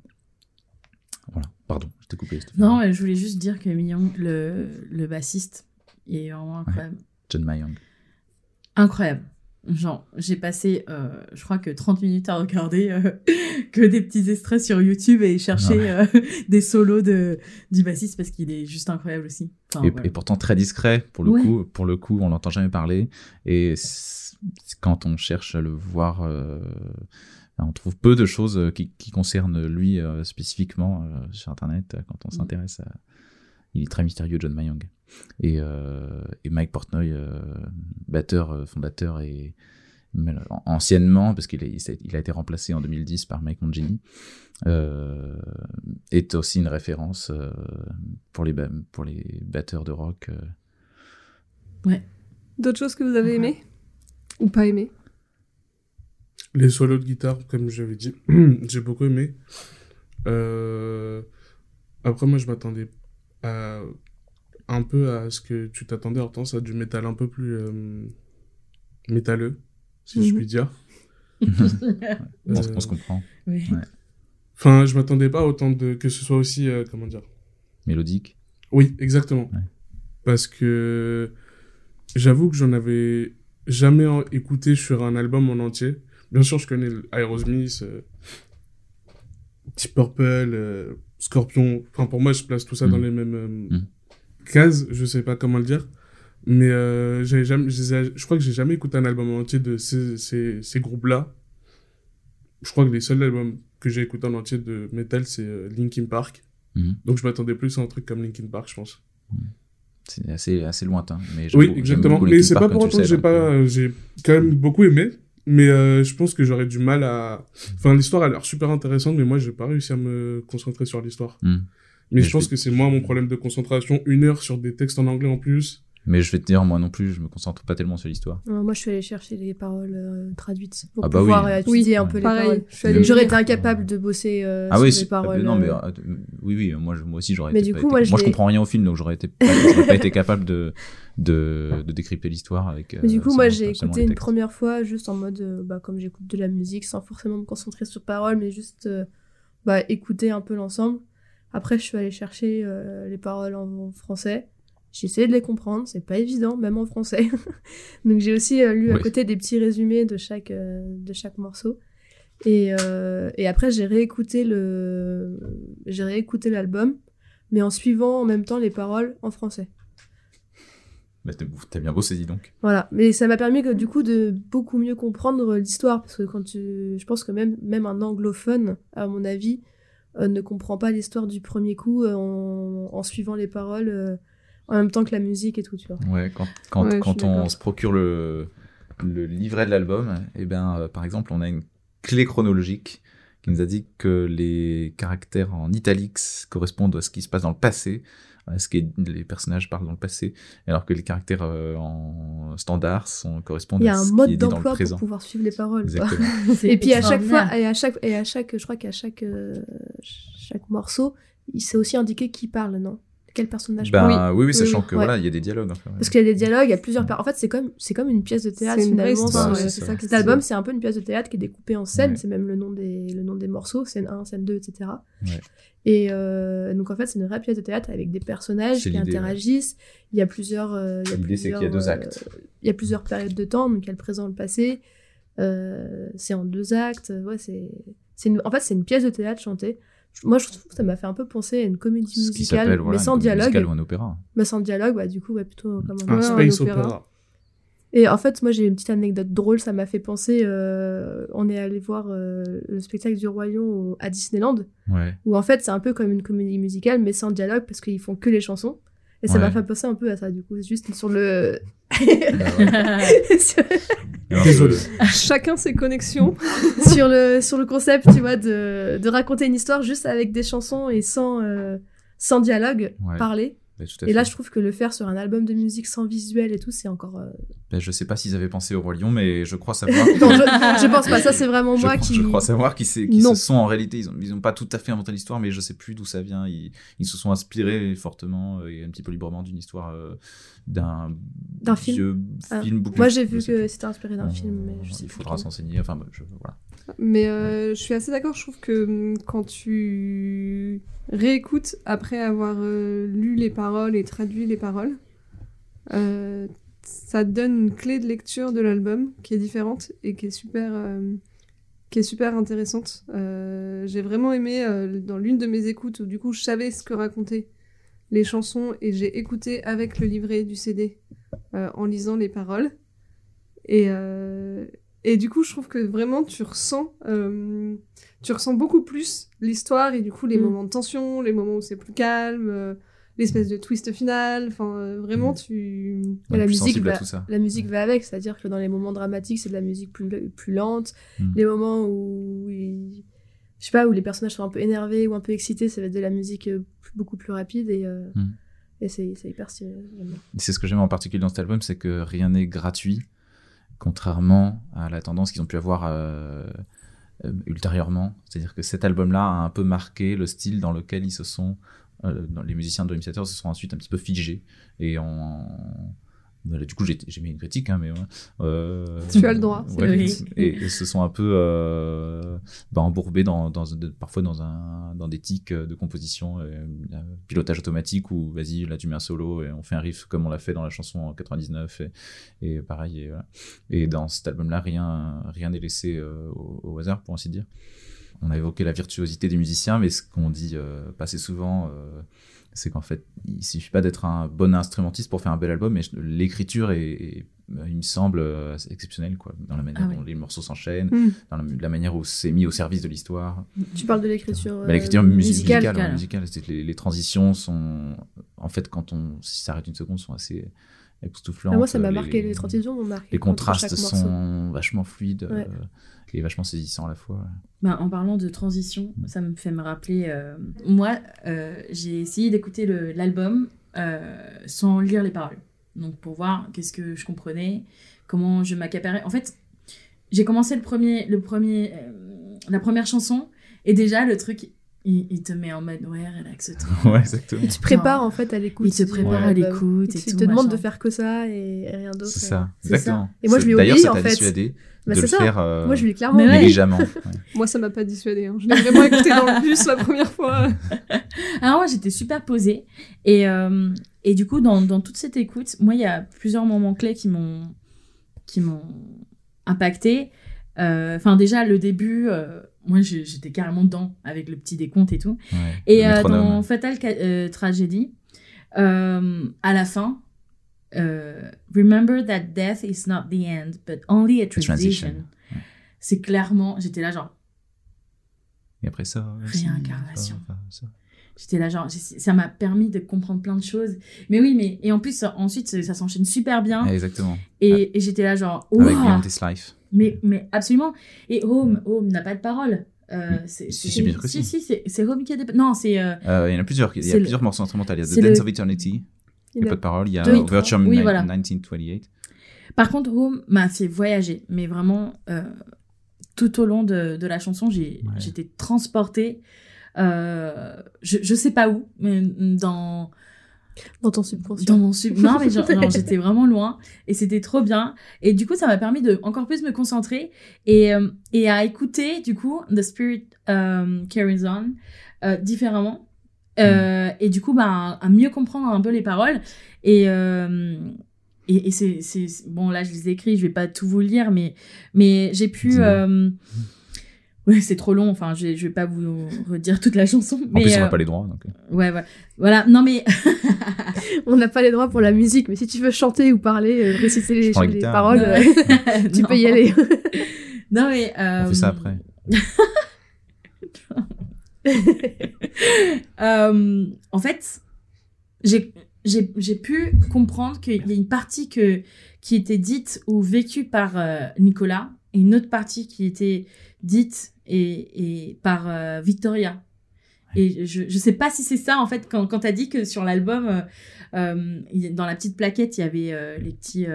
Voilà, pardon, je t'ai coupé. Non, je voulais juste dire que Mignon, le, le bassiste, est vraiment incroyable. John Mayang. Incroyable. Genre, j'ai passé, euh, je crois que 30 minutes à regarder euh, que des petits extraits sur YouTube et chercher euh, des solos de, du bassiste parce qu'il est juste incroyable aussi. Enfin, et, voilà. et pourtant très discret pour le Ouais. coup pour le coup on l'entend jamais parler et quand on cherche à le voir on trouve peu de choses euh, qui, qui concernent lui euh, spécifiquement euh, sur internet quand on Mm. s'intéresse à il est très mystérieux John Mayang et, euh, et Mike Portnoy euh, batteur fondateur et anciennement parce qu'il a, il été remplacé en 2010 par Mike Mangini euh, est aussi une référence euh, pour les pour les batteurs de rock euh. d'autres choses que vous avez Mhm. aimées? Ou pas aimées? Les solos de guitare, comme j'avais dit, j'ai beaucoup aimé. Euh, Après, moi, je m'attendais à... un peu à ce que tu t'attendais, Hortense, à du métal un peu plus. euh, métalleux, si je Mhm. puis dire. On, se- Euh, on se comprend. Oui. Enfin, je m'attendais pas à autant de que ce soit aussi euh, comment dire? Mélodique. Oui, exactement. Ouais. Parce que j'avoue que j'en avais jamais écouté sur un album en entier. Bien sûr, je connais Aerosmith, euh, Deep Purple, euh, Scorpion. Enfin, pour moi, je place tout ça Mm. dans les mêmes euh, Mm. cases. Je sais pas comment le dire. Mais euh, jamais, je, crois que j'ai jamais écouté un album en entier de ces, ces, ces groupes-là. Je crois que les seuls albums que j'ai écoutés en entier de metal, c'est Linkin Park. Mhm. Donc je m'attendais plus à un truc comme Linkin Park, je pense. C'est assez, assez lointain. Mais Oui, exactement. Mais c'est pas pour autant que j'ai pas, j'ai quand même beaucoup aimé. Mais euh, je pense que j'aurais du mal à. Enfin, l'histoire a l'air super intéressante, mais moi, j'ai pas réussi à me concentrer sur l'histoire. hmm. Mais Mais je je pense vais- que c'est moi mon problème de concentration. Une heure sur des textes en anglais en plus. Mais je vais te dire, moi non plus, je me concentre pas tellement sur l'histoire. Euh, moi, je suis allée chercher les paroles euh, traduites pour Ah bah pouvoir oui. euh, étudier un Oui. peu les Pareil, paroles. allée J'aurais été incapable de bosser euh, ah sur oui, les paroles. non, mais oui, oui, moi, je- moi aussi, j'aurais Mais été du coup, été- moi, je je comprends rien au film, donc j'aurais été pas, été capable de, de, de décrypter l'histoire avec. Mais du coup, moi, j'ai écouté une première fois juste en mode, euh, bah, comme j'écoute de la musique, sans forcément me concentrer sur paroles, mais juste euh, bah, écouter un peu l'ensemble. Après, je suis allée chercher euh, les paroles en, en français. J'ai essayé de les comprendre, c'est pas évident, même en français. Donc j'ai aussi euh, lu à Oui. côté des petits résumés de chaque, euh, de chaque morceau. Et, euh, et après, j'ai réécouté le, j'ai réécouté l'album, mais en suivant en même temps les paroles en français. Bah, t'as- bien bossé, dis donc. Voilà, mais ça m'a permis que du coup de beaucoup mieux comprendre l'histoire parce que quand tu, je pense que même même un anglophone, à mon avis, ne comprend pas l'histoire du premier coup en, en suivant les paroles en même temps que la musique et tout, tu vois. Ouais, quand, quand, Ouais, je quand suis on se procure le, le livret de l'album, et ben, euh, par exemple, on a une clé chronologique qui nous a dit que les caractères en italiques correspondent à ce qui se passe dans le passé, à ce que les personnages parlent dans le passé, alors que les caractères euh, en standard sont, correspondent Il y a à un ce mode qui est dit dans le d'emploi présent. pour pouvoir suivre les paroles. Exactement. Et puis à chaque fois, et à chaque, et à chaque, je crois qu'à chaque, euh, chaque morceau, il s'est aussi indiqué qui parle, non? Quel personnage? Ben, oui, oui, sachant oui, que ouais. voilà, il y a des dialogues. enfin, Parce qu'il y a des dialogues, il y a plusieurs. En fait, c'est comme, c'est comme une pièce de théâtre C'est une vraie finalement. ouais, c'est c'est ça Cet album, c'est un peu une pièce de théâtre qui est découpée en scènes, Ouais. c'est même le nom des, le nom des morceaux, scène 1, scène 2, etc. Ouais. Et euh, donc en fait, c'est une vraie pièce de théâtre avec des personnages C'est qui interagissent. Il y a plusieurs. euh, il y a L'idée, c'est qu'il y a plusieurs, deux euh, actes. il y a plusieurs périodes de temps, donc il y a le présent, le passé. Euh, c'est en deux actes. Ouais, c'est, c'est une- en fait, c'est une pièce de théâtre chantée. Moi, je trouve que ça m'a fait un peu penser à une comédie Ce musicale, voilà, mais sans une dialogue. musicale ou un opéra. Mais sans dialogue, bah, du coup, ouais, plutôt comme un, Un Ouais, space un opéra. opéra. et en fait, moi j'ai une petite anecdote drôle, ça m'a fait penser. euh, on est allé voir euh, le spectacle du Roi Lion au- à Disneyland, Ouais. où en fait c'est un peu comme une comédie musicale, mais sans dialogue parce qu'ils font que les chansons. Et ça Ouais. m'a fait penser un peu à ça, du coup, juste sur le. sur, Alors, Désolé. euh, Chacun ses connexions. sur le, sur le concept, tu vois, de, de raconter une histoire juste avec des chansons et sans, euh, sans dialogue, Ouais. parler. Et là, je trouve que le faire sur un album de musique sans visuel et tout, c'est encore. euh, Ben, je sais pas s'ils avaient pensé au Roi Lion, mais je crois savoir. Non, je, je pense pas, ça c'est vraiment je, moi qui. je crois savoir qu'ils Non. se sont en réalité, ils ont, ils ont pas tout à fait inventé l'histoire, mais je sais plus d'où ça vient. Ils, ils se sont inspirés fortement euh, et un petit peu librement d'une histoire euh, d'un D'un film. vieux Ah. film. Moi j'ai vu que c'était inspiré d'un film, mais je sais il faudra s'enseigner. Enfin, je, voilà. Mais euh, je suis assez d'accord, je trouve que hum, quand tu réécoutes après avoir euh, lu les paroles et traduit les paroles, euh, ça donne une clé de lecture de l'album qui est différente et qui est super, qui est super intéressante. J'ai vraiment aimé dans l'une de mes écoutes où du coup je savais ce que racontaient les chansons et j'ai écouté avec le livret du CD en lisant les paroles. Et, et du coup, je trouve que vraiment, tu ressens, euh, tu ressens beaucoup plus l'histoire et du coup, les Mm. moments de tension, les moments où c'est plus calme, euh, l'espèce de twist final. Enfin, euh, vraiment, Mm. tu. La musique va- tout ça. La musique va avec, c'est-à-dire que dans les moments dramatiques, c'est de la musique plus, plus lente. Mm. Les moments où, ils- je sais pas, où les personnages sont un peu énervés ou un peu excités, ça va être de la musique beaucoup plus rapide et, et c'est c'est hyper stylé. C'est ce que j'aime en particulier dans cet album, c'est que rien n'est gratuit, contrairement à la tendance qu'ils ont pu avoir euh, euh, ultérieurement. C'est-à-dire que cet album-là a un peu marqué le style dans lequel ils se sont, euh, les musiciens de Dream Theater se sont ensuite un petit peu figés et ont, Voilà, du coup, j'ai mis une critique, hein, mais ouais. Euh, Tu as le droit, c'est ouais, vrai. et, et se sont un peu euh, bah, embourbés dans, dans, de- parfois dans, un, dans des tics de composition, euh, pilotage automatique où vas-y, là tu mets un solo et on fait un riff comme on l'a fait dans la chanson en 99 et, et pareil. Et, voilà. et dans cet album-là, rien rien n'est laissé euh, au, au hasard, pour ainsi dire. On a évoqué la virtuosité des musiciens, mais ce qu'on dit euh, pas assez souvent, euh, c'est qu'en fait, il suffit pas d'être un bon instrumentiste pour faire un bel album, mais l'écriture est, est- il me semble, euh, exceptionnelle, quoi, dans la manière Ah dont les morceaux s'enchaînent, Mm. dans la, la manière où c'est mis au service de l'histoire. Tu parles de l'écriture. Bah, l'écriture euh, musi- musicale. musicale, ouais, musicale. les, les transitions sont, en fait, quand on s'arrête une seconde, sont assez époustouflantes. Ah, moi, ça m'a Les- marqué, les- les transitions m'ont marqué. Les contrastes morceau. sont vachement fluides Ouais. euh, et vachement saisissants à la fois. Ben, en parlant de transition, ça me fait me rappeler. euh, moi, euh, j'ai essayé d'écouter l'album euh, sans lire les paroles. Donc, pour voir qu'est-ce que je comprenais, comment je m'accaparais. En fait, j'ai commencé le premier, le premier, euh, la première chanson, et déjà, le truc, il, il te met en mode ouais, relax toi. ouais, exactement. Il te prépare en fait à l'écoute. Il te prépare à l'écoute Il et te, tout. te demande de faire que ça et, et rien d'autre. C'est ça, C'est exactement. Et moi, je lui obéis, ça en fait. dissuadé Bah, de le ça. faire euh, Moi, je lui ai clairement. Ouais. négligemment. Ouais. Moi, ça m'a pas dissuadé. Hein. Je l'ai vraiment écouté dans le bus la première fois. Alors moi j'étais super posée et, euh, et du coup dans, dans toute cette écoute, moi il y a plusieurs moments clés qui m'ont qui m'ont impacté. Euh, Enfin déjà le début, euh, moi j'étais carrément dedans avec le petit décompte et tout. Ouais. Et euh, dans Fatal euh, Tragedy, euh, à la fin, euh, Remember that death is not the end, but only a transition. transition. Ouais. C'est clairement, j'étais là genre, Et après ça. Réincarnation. ça. J'étais là, genre, ça m'a permis de comprendre plein de choses. Mais oui, mais, et en plus, ensuite, ça, ça s'enchaîne super bien. Exactement. Et, et j'étais là, genre, Avec Ouah Beyond This Life. mais, mais absolument. Et Home, Home n'a pas de parole. Euh, c'est, Si, si, si, si. si, c'est, Home qui a des. Non, c'est. euh, Euh, il y en a plusieurs. Il y a le- plusieurs morceaux instrumentaux. Il y a The Dance le- of Eternity. Il n'y a pas de parole. Il y a. Overture Oui, Ni- voilà. 1928. Par contre, Home m'a fait voyager. Mais vraiment, euh, tout au long de, de la chanson, Ouais. j'étais transportée. Euh, je, je sais pas où, mais dans. Dans ton subconscient. Dans mon sub. Non, mais genre, non, j'étais vraiment loin et c'était trop bien. Et du coup, ça m'a permis de encore plus me concentrer et, euh, et à écouter, du coup, The Spirit um, Carries On euh, différemment. Euh, Et du coup, bah, à mieux comprendre un peu les paroles. Et, euh, et, et c'est, c'est. Bon, là, je les ai écrits, je vais pas tout vous lire, mais, mais j'ai pu. Ouais, c'est trop long, enfin, je vais, je vais pas vous redire toute la chanson. En Mais plus, on n'a euh, pas les droits. Donc... euh. Ouais, ouais. Voilà, non, mais. On n'a pas les droits pour la musique, mais si tu veux chanter ou parler, euh, réciter les, paroles, euh, tu non. peux y aller. Non, mais. euh, On fait ça après. euh, en fait, j'ai j'ai j'ai pu comprendre qu'il y a une partie que, qui était dite ou vécue par euh, Nicolas et une autre partie qui était dite et, et par euh, Victoria. Et je, je sais pas si c'est ça, en fait, quand, quand t'as dit que sur l'album, euh, euh, dans la petite plaquette, il y avait euh, les, petits,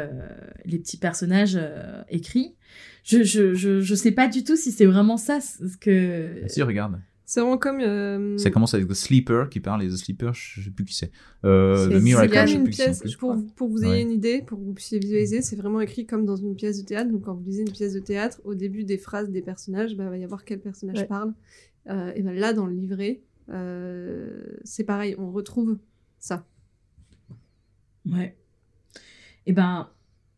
les petits personnages écrits. Je, je, je, je sais pas du tout si c'est vraiment ça ce que. Si, regarde. C'est vraiment comme. euh, Ça commence avec The Sleeper qui parle et The Sleeper, je sais plus qui c'est. Euh, The Miracle, je sais une plus qui c'est. pour, pour que vous ayez Ouais. une idée, pour que vous puissiez visualiser, c'est vraiment écrit comme dans une pièce de théâtre. Donc quand vous lisez une pièce de théâtre, au début des phrases des personnages, bah, il va y avoir quel personnage Ouais. parle. Euh, et ben là, dans le livret, euh, c'est pareil, on retrouve ça. Ouais. Et ben,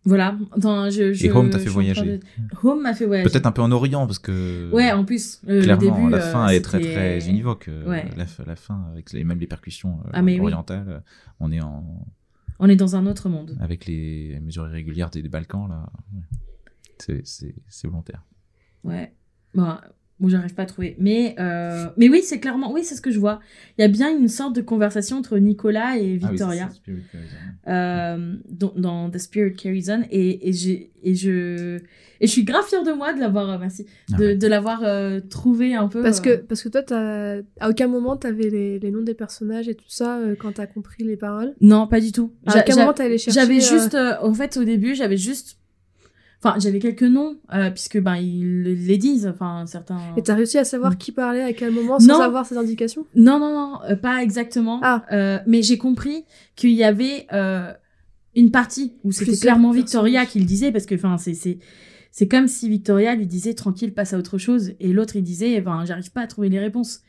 voilà. Attends, je, je, Et Home t'a fait voyager. de- Home m'a fait voyager. Peut-être un peu en Orient parce que. Ouais, en plus, le, le Clairement, début. la euh, fin est très très univoque. euh, Ouais. La, fin, avec les, même les percussions euh, Ah, oui. orientales, euh, on est en, On est dans un autre monde. avec les mesures irrégulières des, des Balkans là. C'est- volontaire. Ouais. Bon, bon j'arrive pas à trouver. Mais, euh, mais oui, c'est clairement. Oui, c'est ce que je vois. Il y a bien une sorte de conversation entre Nicolas et Victoria. euh, dans, dans The Spirit Carries On et, et, j'ai- et je et je suis grave fière de moi de l'avoir euh, merci Ah de, ouais. de l'avoir euh, trouvé un peu Parce euh, que, parce que toi, t'as- à aucun moment, t'avais les, les noms des personnages et tout ça euh, quand t'as compris les paroles? non pas du tout À aucun moment, t'es allé chercher. j'avais euh, juste euh, en fait au début j'avais juste enfin j'avais quelques noms euh, puisque ben ils le- les disent enfin certains Et t'as réussi à savoir Mm. qui parlait à quel moment sans Non. avoir ces indications? Non, non, non, euh, pas exactement. Ah. Euh, mais j'ai compris qu'il y avait euh, une partie où c'était clairement Victoria qui le disait parce que enfin c'est c'est c'est comme si Victoria lui disait tranquille passe à autre chose et l'autre il disait ben j'arrive pas à trouver les réponses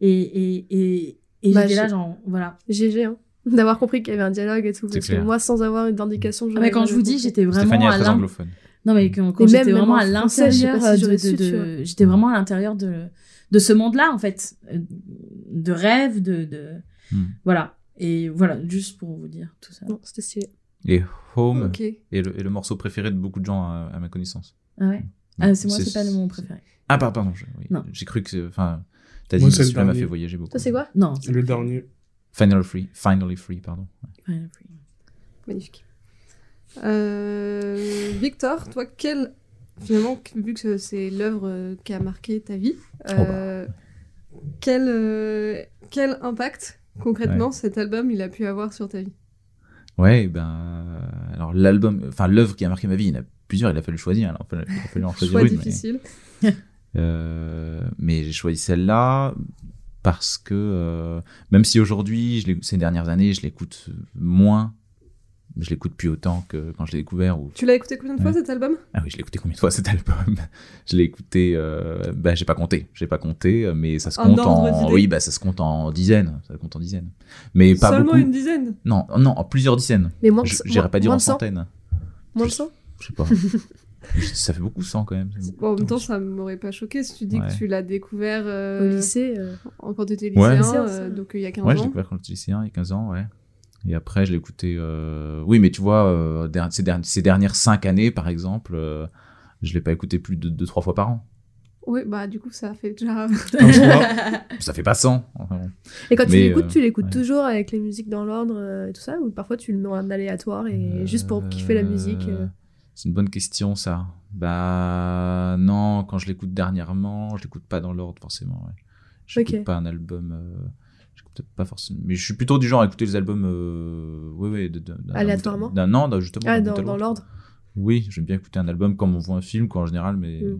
et et et, et Bah, j'étais là j'ai- genre voilà GG, hein. D'avoir compris qu'il y avait un dialogue et tout. Parce que moi, sans avoir une indication, Ah, mais quand je vous dis j'étais vraiment Stéphanie à anglophone. Non mais quand, quand Et j'étais vraiment à l'intérieur si de, j'aurais de- su, tu de- j'étais vraiment à l'intérieur de de ce monde là en fait euh, de rêve de de Hmm. voilà et voilà juste pour vous dire tout ça Non, c'était stylé. Et Home Ok. est, le, est le morceau préféré de beaucoup de gens à, à ma connaissance. ah ouais? Ah, c'est moi c'est pas le mon préféré Ah, par- pardon. je- oui. J'ai cru que. c'est- Enfin, t'as dit c'est que le celui-là m'a dernier. fait voyager beaucoup. Toi, c'est quoi? Non c'est Le dernier. Finally Free. Finally Free, pardon. Final Free. Magnifique. Euh, Victor, toi, quel. Finalement, vu que c'est l'œuvre euh, qui a marqué ta vie, euh, quel, euh, quel impact concrètement cet album il a pu avoir sur ta vie? Ouais, ben. Alors, l'album. Enfin, l'œuvre qui a marqué ma vie, il y en a plusieurs, il a fallu choisir. Alors, il a fallu en choisir Choix une. mais- difficile. Euh, mais j'ai choisi celle-là parce que même si aujourd'hui, ces dernières années, je l'écoute moins, je l'écoute plus autant que quand je l'ai découvert. Ou... Tu l'as écouté combien de fois Ouais. cet album? Ah oui, je l'ai écouté combien de fois cet album? Je l'ai écouté, euh, bah j'ai pas compté, j'ai pas compté, mais ça se En compte en, oui, bah ça se compte en dizaines, ça se compte en dizaines, mais pas Seulement beaucoup. une dizaine? Non, non, en plusieurs dizaines. Mais moins de Je- cent- J'irais pas dire en centaines. Moins de 100 Je sais pas. ça fait beaucoup 100 quand même. Bon, en même temps. ça m'aurait pas choqué si tu dis Ouais. que tu l'as découvert Au euh, lycée. euh, quand tu étais Ouais. lycéen, ça. euh, donc euh, il y a 15 Ouais, je l'ai ans. découvert quand j'étais lycéen, il y a 15 ans, ouais. Et après, je l'ai écouté. euh, Oui, mais tu vois, euh, ces, der- ces dernières 5 années, par exemple, euh, je l'ai pas écouté plus de 2-3 fois par an. Oui, bah du coup, ça fait déjà. Ça fait pas 100. enfin, bon. Et quand tu l'écoutes, euh, tu l'écoutes ouais. toujours avec les musiques dans l'ordre euh, et tout ça Ou parfois tu le mets en aléatoire et juste pour kiffer la musique C'est une bonne question, ça. Bah, non, quand je l'écoute dernièrement, je l'écoute pas dans l'ordre, forcément, ouais. J'écoute Ok. pas un album. Euh, J'écoute pas forcément. Mais je suis plutôt du genre à écouter les albums. Euh... Ouais. de- de- d'un- Aléatoirement d'un- Non, d'un- justement. Ah, dans, l'ordre Oui, j'aime bien écouter un album comme on voit un film, quoi, en général, mais Mm. euh,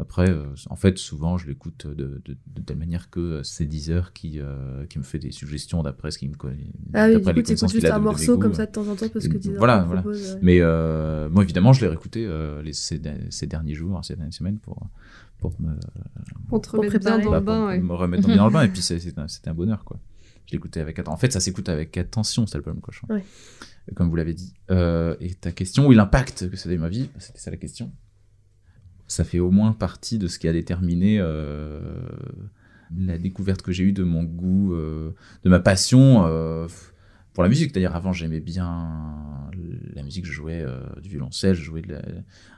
après, euh, en fait, souvent, je l'écoute de, de, de telle manière que euh, c'est Deezer qui, euh, qui me fait des suggestions d'après ce qu'il me connaît. Ah oui, du coup, tu écoutes connaissances juste un de- morceau comme euh. ça de temps en temps parce que tu Voilà, voilà. propose, ouais. Mais euh, moi, évidemment, je l'ai réécouté euh, les, ces, ces derniers jours, ces dernières semaines pour, pour me, Pour te Pour remettre bien dans le pour bain, ouais. me remettre bien dans le bain. Et puis, un- c'était un bonheur, quoi. Je l'écoutais avec attention. En fait, ça s'écoute avec attention, cet album, crois. Ouais. Comme vous l'avez dit. Euh, et ta question, oui, l'impact que ça a eu ma vie, c'était ça la question. Ça fait au moins partie de ce qui a déterminé euh, la découverte que j'ai eue de mon goût, euh, de ma passion euh, pour la musique. C'est-à-dire, avant, j'aimais bien la musique, je jouais euh, du violoncelle, je jouais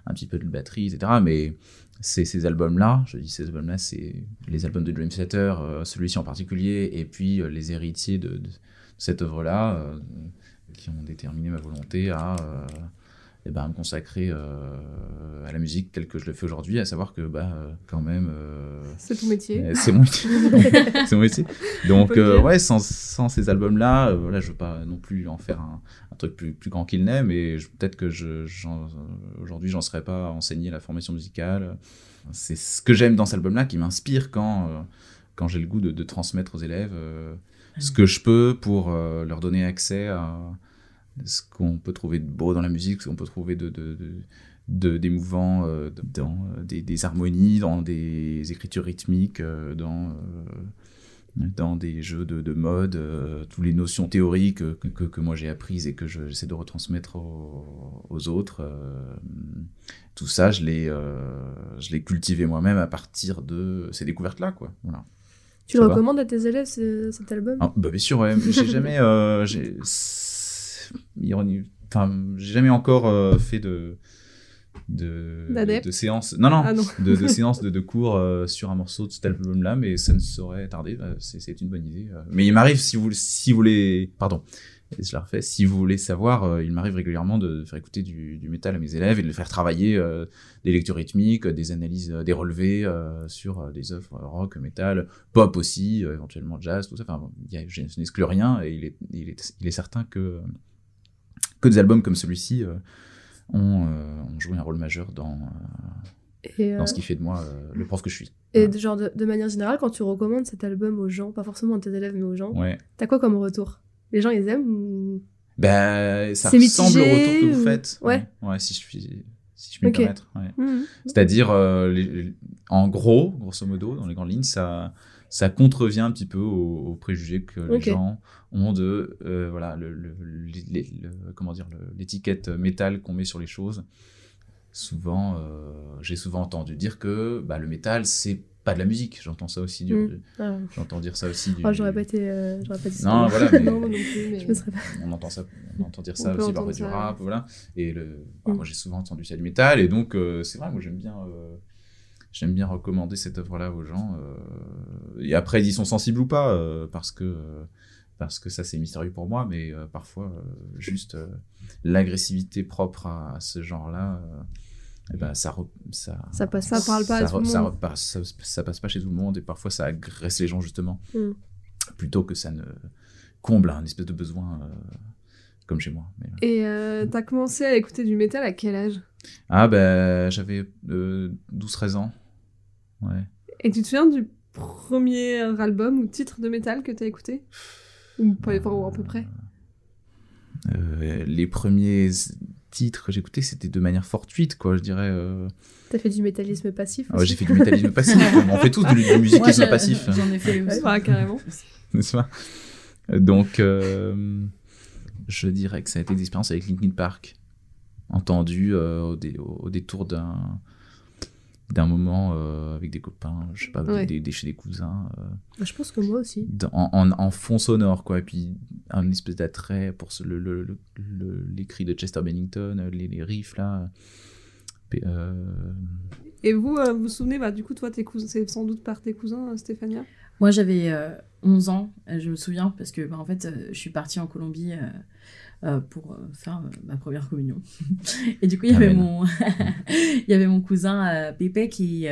un petit peu de batterie, etc. Mais c'est ces albums-là, je dis ces albums-là, c'est les albums de Dream Theater, euh, celui-ci en particulier, et puis euh, les héritiers de, cette œuvre-là, qui ont déterminé ma volonté à, euh, eh ben, à me consacrer euh, à la musique telle que je le fais aujourd'hui, à savoir que, bah, euh, quand même, euh, C'est ton métier. euh, c'est mon métier. c'est mon métier. Donc, ouais, sans, sans ces albums-là, voilà, je veux pas non plus en faire un, un truc plus, plus grand qu'il n'est, mais peut-être que je, aujourd'hui, j'en serais pas à enseigner la formation musicale. C'est ce que j'aime dans cet album-là qui m'inspire quand, quand j'ai le goût de, de transmettre aux élèves ce que je peux pour leur donner accès à ce qu'on peut trouver de beau dans la musique, ce qu'on peut trouver de, de, d'émouvant euh, dans euh, des, des harmonies, dans des écritures rythmiques, euh, dans, dans des jeux de, de mode, toutes les notions théoriques que, que, que moi j'ai apprises et que je- j'essaie de retransmettre aux, aux autres. tout ça, je l'ai, je l'ai cultivé moi-même à partir de ces découvertes-là, quoi. Voilà. Tu le va recommandes à tes élèves ce- cet album? Ah, bah bien sûr, ouais. J'ai jamais, j'ai, enfin, j'ai jamais encore euh, fait de de, de séances. Non, non, Ah non. de, de séances de, de cours euh, sur un morceau de cet album-là, mais ça ne saurait tarder. euh, C'est, une bonne idée. Mais il m'arrive si vous, si vous voulez, pardon, je la refais. Si vous voulez savoir, euh, il m'arrive régulièrement de faire écouter du, du métal à mes élèves et de les faire travailler euh, des lectures rythmiques, des analyses, des relevés sur des œuvres rock, métal, pop aussi, éventuellement jazz, tout ça. Enfin, bon, y a- je n'exclus rien et il est, il est, il est certain que, que des albums comme celui-ci euh, ont, euh, ont joué un rôle majeur dans, euh, Et, dans ce qui fait de moi le prof que je suis. et Voilà. de, genre de, de manière générale, quand tu recommandes cet album aux gens, pas forcément à tes élèves, mais aux gens, Ouais. t'as quoi comme retour? Les gens, ils aiment ou... Ben, ça ressemble au retour que vous ou- faites. Ouais. Ouais, si je puis, si je puis me permettre. ouais. Mhm. C'est-à-dire, euh, les- en gros, grosso modo, dans les grandes lignes, ça, ça contrevient un petit peu aux, aux préjugés que les Ok. gens ont de, euh, voilà, le, le- les- le- comment dire, le- l'étiquette métal qu'on met sur les choses. Souvent, euh, j'ai souvent entendu dire que bah, le métal, c'est pas de la musique. J'entends ça aussi du, Mm. Ah. j'entends dire ça aussi du. Oh, j'aurais pas été. euh, j'aurais pas dit ça. Non, voilà, mais- non, non plus, mais... Je me serais pas. on entend ça on entend dire On ça aussi parfois du rap voilà et le Mm. moi j'ai souvent entendu ça du métal et donc euh, c'est vrai moi j'aime bien euh, j'aime bien recommander cette œuvre là aux gens euh, et après ils y sont sensibles ou pas euh, parce que parce que ça c'est mystérieux pour moi mais euh, parfois euh, juste euh, l'agressivité propre à, à ce genre là et ben ça re- ça Ça passe Ça parle pas à ça tout le re- ça monde. repasse- ça, ça passe pas chez tout le monde et parfois ça agresse les gens justement Mm. plutôt que ça ne comble un espèce de besoin comme chez moi mais. Et euh, t'as commencé à écouter du métal à quel âge? Ah ben j'avais euh, 12-13 ans. Ouais. Et tu te souviens du premier album ou titre de métal que t'as écouté? Ou pas ou à peu près? Euh, les premiers titres que j'écoutais c'était de manière fortuite quoi je dirais. euh. T'as fait du métallisme passif Ah ouais, j'ai fait du métallisme passif. on fait tous du, du musicisme passif, J'en ai fait aussi. Ouais, carrément. n'est-ce pas? Donc euh, je dirais que ça a été des expériences avec Linkin Park, entendu euh, au, dé- au détour d'un d'un moment euh, avec des copains, je sais pas, Ouais. des, des- chez des cousins. euh, Bah, Je pense que moi aussi. en, en, en fond sonore, quoi. Et puis, un espèce d'attrait pour ce- le, le, le- le- les cris de Chester Bennington, euh, les, les riffs, là. Euh, Et vous, euh, vous vous souvenez, bah, du coup, toi, tes cousins, c'est sans doute par tes cousins, Stéphania? Moi, j'avais euh, 11 ans, je me souviens, parce que bah, en fait, euh, je suis partie en Colombie euh, pour euh, faire euh, ma première communion. Et du coup, il y avait mon, il y avait mon cousin Pépé qui,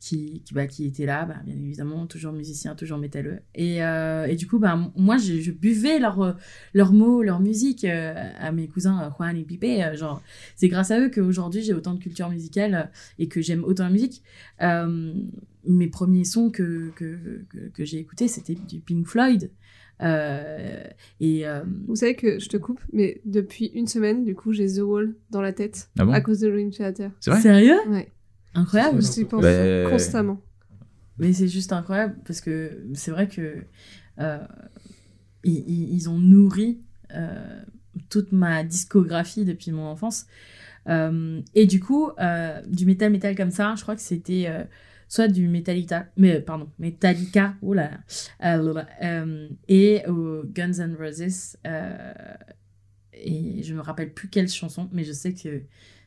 qui, qui, bah, qui était là, bah, bien évidemment, toujours musicien, toujours métalleux. Et, euh, et du coup, bah, moi, je, je buvais leurs leurs mots, leur musique euh, à mes cousins Juan et euh, genre, c'est grâce à eux qu'aujourd'hui, j'ai autant de culture musicale et que j'aime autant la musique. Mes premiers sons que, que, que, que j'ai écoutés, c'était du Pink Floyd. Euh, et euh, Vous savez que je te coupe, mais depuis une semaine, du coup, j'ai The Wall dans la tête Ah bon à cause de Dream Theater. C'est vrai sérieux Ouais, Incroyable. j'y pense Bah, constamment. Mais c'est juste incroyable parce que c'est vrai que euh, ils, ils- ils ont nourri euh, toute ma discographie depuis mon enfance. Euh, et du coup, euh, du métal métal comme ça, je crois que c'était euh, soit du Metallica, mais pardon, Metallica, oh là, là, euh, euh, et au Guns N' Roses. euh, et je me rappelle plus quelle chanson, mais je sais que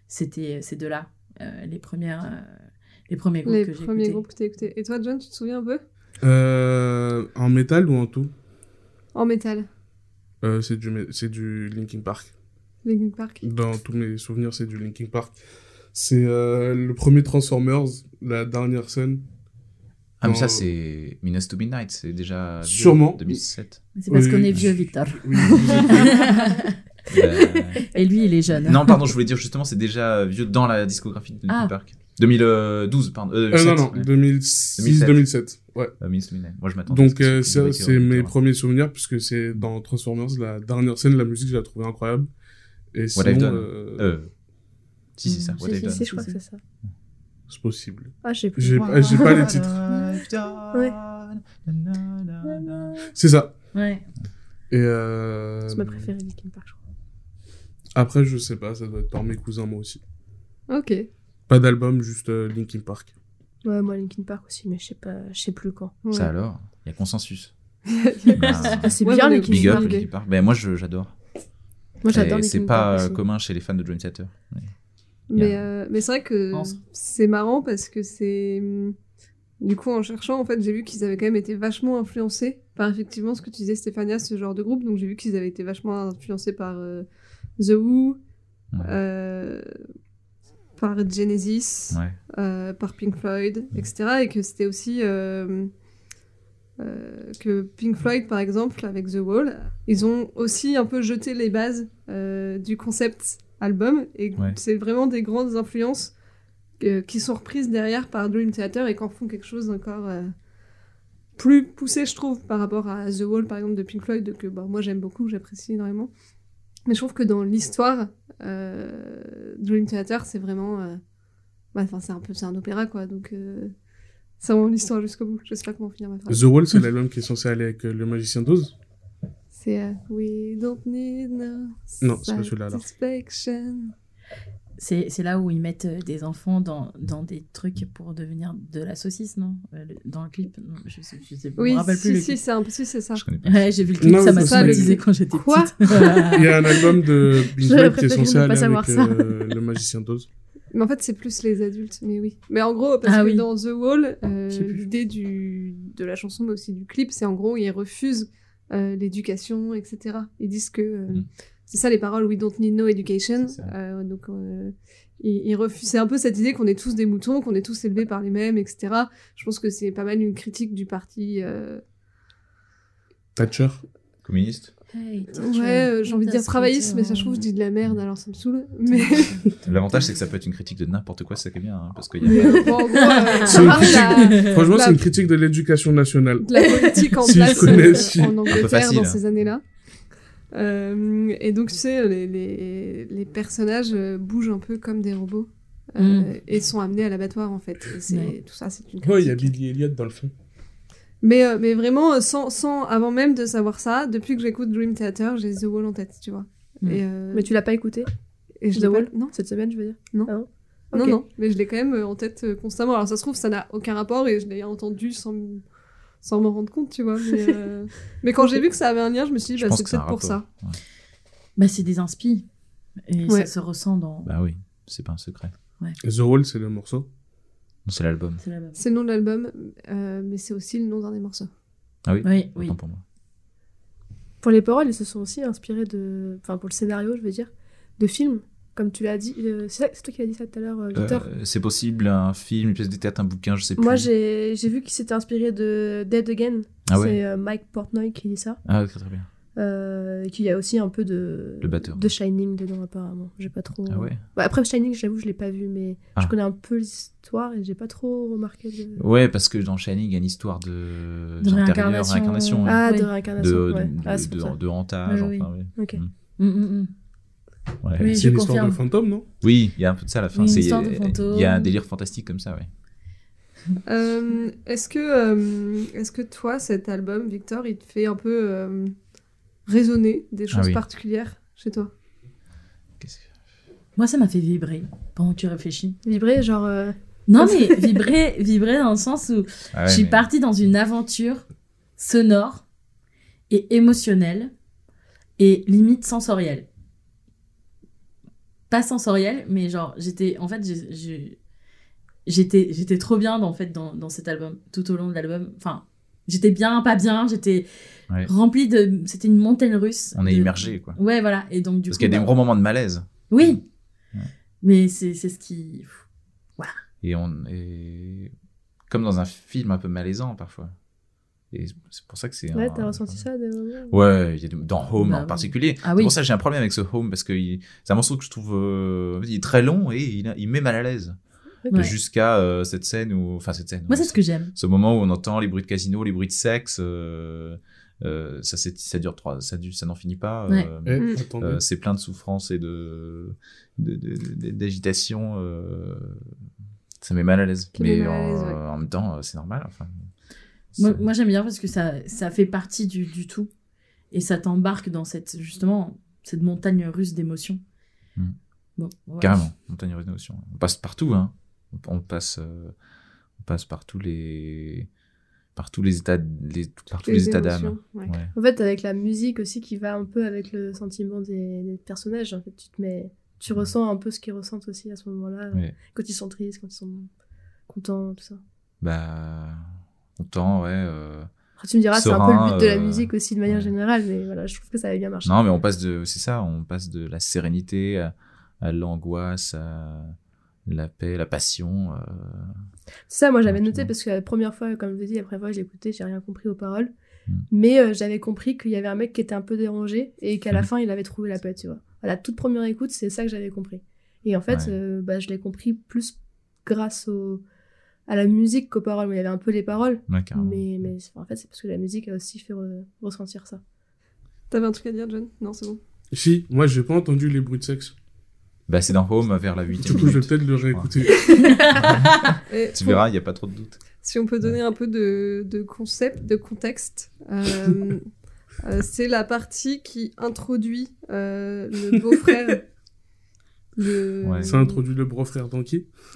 c'était ces deux-là, euh, les premières, euh, les premiers groupes Les que j'ai premiers écoutés. groupes que t'as écoutés. Et toi, John, tu te souviens un peu? Euh, en métal ou en tout? En métal, Euh, C'est du, du Linkin Park. Linkin Park. Dans tous mes souvenirs, c'est du Linkin Park. C'est euh, le premier Transformers, la dernière scène. Ah, mais ça, c'est Minus to Midnight, c'est déjà. Sûrement. 2007. C'est parce Oui, qu'on est vieux, Victor. Oui, Euh, Et lui, il est jeune. non, pardon, je voulais dire justement, c'est déjà vieux dans la discographie de Linkin Ah. Park. 2012, pardon. Euh, Euh, 2007, non, non, ouais. 2006-2007. Ouais. Euh, Minus to Midnight. Moi, je ce Donc, ça, c'est mes premiers souvenirs, puisque c'est dans Transformers, la dernière scène, la musique, je la trouvais incroyable. Et What sinon, I've done. Euh, Euh, si, c'est ça, Mm, What Si, I've si, Done. si, je crois que c'est ça. c'est possible. Ah, j'ai plus. J'ai pas, j'ai pas les titres. Ouais. C'est ça. Ouais. Et euh, C'est ma préférée, Linkin Park, je crois. après, je sais pas, ça doit être par mes cousins, moi aussi. Ok. Pas d'album, juste euh, Linkin Park. Ouais, moi, Linkin Park aussi, mais je sais pas, je sais plus quand. Ouais. Ça alors, il y a consensus. Ah, c'est Ouais, bien, mais Linkin Big up. Linkin Park. Ben, moi, j'adore. Moi, j'adore C'est pas euh, aussi. commun chez les fans de Dream Theater. Mais- Mais, euh, mais c'est vrai que c'est marrant parce que c'est. hum, Du coup, en cherchant, en fait, j'ai vu qu'ils avaient quand même été vachement influencés par effectivement ce que tu disais, Stéphania, ce genre de groupe. Donc j'ai vu qu'ils avaient été vachement influencés par euh, The Who, Ouais. euh, par Genesis, Ouais. par Pink Floyd, etc. Et que c'était aussi. euh, que Pink Floyd, par exemple, avec The Wall, ils ont aussi un peu jeté les bases euh, du concept album. Et Ouais. c'est vraiment des grandes influences euh, qui sont reprises derrière par Dream Theater et qui en font quelque chose encore euh, plus poussé, je trouve, par rapport à The Wall, par exemple, de Pink Floyd, que bah, moi j'aime beaucoup, j'apprécie énormément. Mais je trouve que dans l'histoire, euh, Dream Theater, c'est vraiment. euh, bah, Enfin, c'est un peu c'est un opéra, quoi. Donc, euh, c'est vraiment l'histoire jusqu'au bout. Je sais pas comment finir ma phrase. The Wall, c'est l'album qui est censé aller avec euh, Le Magicien d'Oz. C'est euh, We don't need no Non, c'est pas celui-là, alors. satisfaction. C'est c'est là où ils mettent euh, des enfants dans, dans des trucs pour devenir de la saucisse, non? Euh, Dans le clip non, Je sais, je sais, Oui, me rappelle plus si, le si, clip. c'est un peu si, c'est ça. Ouais, j'ai vu le clip, Non, ça m'a traumatisé quand j'étais Quoi petite. Il y a un album de Pink qui est censé aller savoir avec ça. euh, Le Magicien d'Oz. Mais en fait, c'est plus les adultes, mais oui. Mais en gros, parce Ah que oui. dans The Wall, euh, l'idée du, de la chanson, mais aussi du clip, c'est en gros, ils refusent euh, l'éducation, etc. Ils disent que euh, Mhm. c'est ça les paroles, we don't need no education. Euh, donc, euh, ils, ils refusent. C'est un peu cette idée qu'on est tous des moutons, qu'on est tous élevés par les mêmes, etc. Je pense que c'est pas mal une critique du parti. Thatcher. Communiste. Hey, Ouais, euh, j'ai envie de dire travailliste, mais ça, je trouve, je dis de la merde, alors ça me saoule. Mais, L'avantage, c'est que ça peut être une critique de n'importe quoi, c'est ça qui est bien. hein, parce qu'il y a euh, bon, euh, C'est la- Franchement, c'est une critique de l'éducation nationale. de la politique en Si place connais, euh, si. en Angleterre facile, dans hein. ces années-là. Euh, et donc, tu sais, les, les, les personnages euh, bougent un peu comme des robots euh, Mm. et sont amenés à l'abattoir, en fait. Et Ouais. Tout ça, c'est une Ouais, il y a critique. Billy Elliot dans le fond. Mais, euh, mais vraiment, euh, sans, sans, avant même de savoir ça, depuis que j'écoute Dream Theater, j'ai The Wall en tête, tu vois. Mm. Et, euh, Mais tu l'as pas écouté et je The pas- Wall Non, cette semaine, je veux dire Non. Ah non non, non, mais je l'ai quand même en tête euh, constamment. Alors ça se trouve, ça n'a aucun rapport et je l'ai entendu sans, sans m'en rendre compte, tu vois. Mais, euh, mais quand j'ai vu que ça avait un lien, je me suis dit, bah, c'est peut-être pour ça. Ouais. Bah, c'est des inspi. Et Ouais. ça se ressent dans. Bah oui, c'est pas un secret. The Wall, c'est le morceau. C'est l'album. C'est le nom de l'album, euh, mais c'est aussi le nom d'un des morceaux. Ah oui Oui, pour moi. Pour les paroles, ils se sont aussi inspirés de. Enfin, pour le scénario, je veux dire, de films. Comme tu l'as dit. euh, c'est ça- c'est toi qui l'as dit ça tout à l'heure, euh, Victor Euh, c'est possible, un film, une pièce de théâtre, un bouquin, je sais plus. Moi, j'ai j'ai vu qu'il s'était inspiré de Dead Again. Ah ouais C'est euh, Mike Portnoy qui dit ça. Ah, très très bien. Euh, qu'il y a aussi un peu de, Le batteur. de Shining dedans, apparemment. J'ai pas trop. Ah ouais Bah, après, Shining, j'avoue, je l'ai pas vu, mais Ah. je connais un peu l'histoire et j'ai pas trop remarqué. De... Ouais, parce que dans Shining, il y a une histoire de, De réincarnation. réincarnation. Ah, Oui. de réincarnation. de, ouais. de, Ah, de- hantage, Oui, oui. enfin, ouais. Ok. Mm. Mm, mm, mm. Ouais. Oui, c'est je une histoire de fantôme, non? Oui, il y a un peu de ça à la fin. Oui, de Il y a un délire fantastique comme ça, ouais. Euh, est-ce que, euh, est-ce que toi, cet album, Victor, il te fait un peu résonner des choses Ah oui. particulières chez toi que- Moi, ça m'a fait vibrer pendant que tu réfléchis. Vibrer, genre. euh, Non, mais vibrer, vibrer dans le sens où Ah ouais, je suis mais- partie dans une aventure sonore et émotionnelle et limite sensorielle. Pas sensorielle, mais genre, j'étais. En fait, j'ai- j'étais j'étais trop bien dans, en fait, dans, dans cet album, tout au long de l'album. Enfin, j'étais bien, pas bien, j'étais Ouais. remplie de. C'était une montagne russe. On est immergé, quoi. Ouais, voilà. Et donc, du Parce qu'il y a des bah, gros moments de malaise. Oui. Ouais. Mais c'est c'est ce qui. Et on est comme dans un film un peu malaisant parfois. Et c'est pour ça que c'est. Ouais, t'as ressenti ça des moments Ouais, il y a des- dans Home Bah en oui. particulier. Ah C'est oui. pour ça que j'ai un problème avec ce Home parce que il- c'est un morceau que je trouve euh, il est très long et il, il met mal à l'aise. Ouais. Jusqu'à euh, cette scène où, enfin cette scène. Moi, c'est ce que j'aime. ce moment où on entend les bruits de casino, les bruits de sexe. euh, euh, ça, c'est- ça dure trois, ça, dure- ça n'en finit pas. Ouais. euh, Eh, Mm. euh, c'est plein de souffrance et de de- de- de- d'agitation. euh, ça met mal à l'aise. Mais à en, ouais. en même temps, c'est normal. Enfin, Moi, moi, j'aime bien parce que ça, ça fait partie du, du tout. Et ça t'embarque dans cette, justement, cette montagne russe d'émotions. Mm. Bon, ouais. Carrément, montagne russe d'émotions. On passe partout, hein. On, passe, euh, on passe par tous les, par tous les états, les, par tous les, états d'âme. émotions, ouais. Ouais. En fait, avec la musique aussi qui va un peu avec le sentiment des, des personnages, en fait, tu te mets, tu ressens un peu ce qu'ils ressentent aussi à ce moment-là, Ouais. quand ils sont tristes, quand ils sont contents, tout ça. Bah, content, ouais. euh, Après, tu me diras, c'est un peu le but de la euh, musique aussi de manière ouais. générale, mais voilà, je trouve que ça avait bien marché. Non, mais on passe de, c'est ça, on passe de la sérénité à, à l'angoisse, à la paix, la passion. euh, C'est ça, moi j'avais noté vois. parce que la première fois, comme je vous dis, la première fois que j'ai écouté, j'ai rien compris aux paroles. Mm. Mais euh, j'avais compris qu'il y avait un mec qui était un peu dérangé et qu'à la Mm. fin il avait trouvé la paix, tu vois. À la toute première écoute, c'est ça que j'avais compris. Et en fait, Ouais. euh, bah, je l'ai compris plus grâce au... à la musique qu'aux paroles. où Il y avait un peu les paroles, ouais, mais, mais en fait, c'est parce que la musique a aussi fait re- ressentir ça. T'avais un truc à dire, John? Non, c'est bon. Si, moi j'ai pas entendu les bruits de sexe. Bah, c'est dans Home vers la Du huitième coup, je vais peut-être le réécouter. Tu verras, il n'y a pas trop de doute. Si on peut donner un peu de, de concept, de contexte, euh, euh, c'est la partie qui introduit euh, le beau-frère. Ouais. Ça introduit le bro frère Donkey.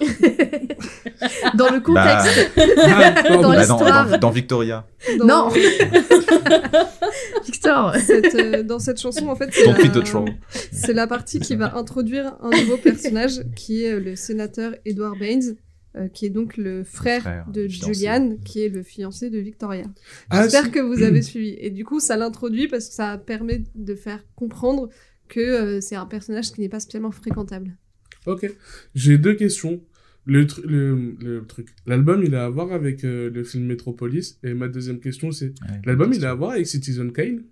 Dans le Bah, contexte. Ah. Dans bah, dans, l'histoire. dans- dans Victoria. dans- Non. Victor. cette, euh, dans cette chanson, en fait, c'est la, partie qui va introduire un nouveau personnage qui est euh, le sénateur Edward Baines, euh, qui est donc le frère, Frère, de fiancé. Julian, qui est le fiancé de Victoria. Ah, J'espère que vous avez suivi. Et du coup, ça l'introduit parce que ça permet de faire comprendre que euh, c'est un personnage qui n'est pas spécialement fréquentable. Ok. J'ai deux questions. Le, tru- le, le truc. L'album, il a à voir avec euh, le film Metropolis. Et ma deuxième question, c'est Ouais, l'album, il a à voir avec Citizen Kane?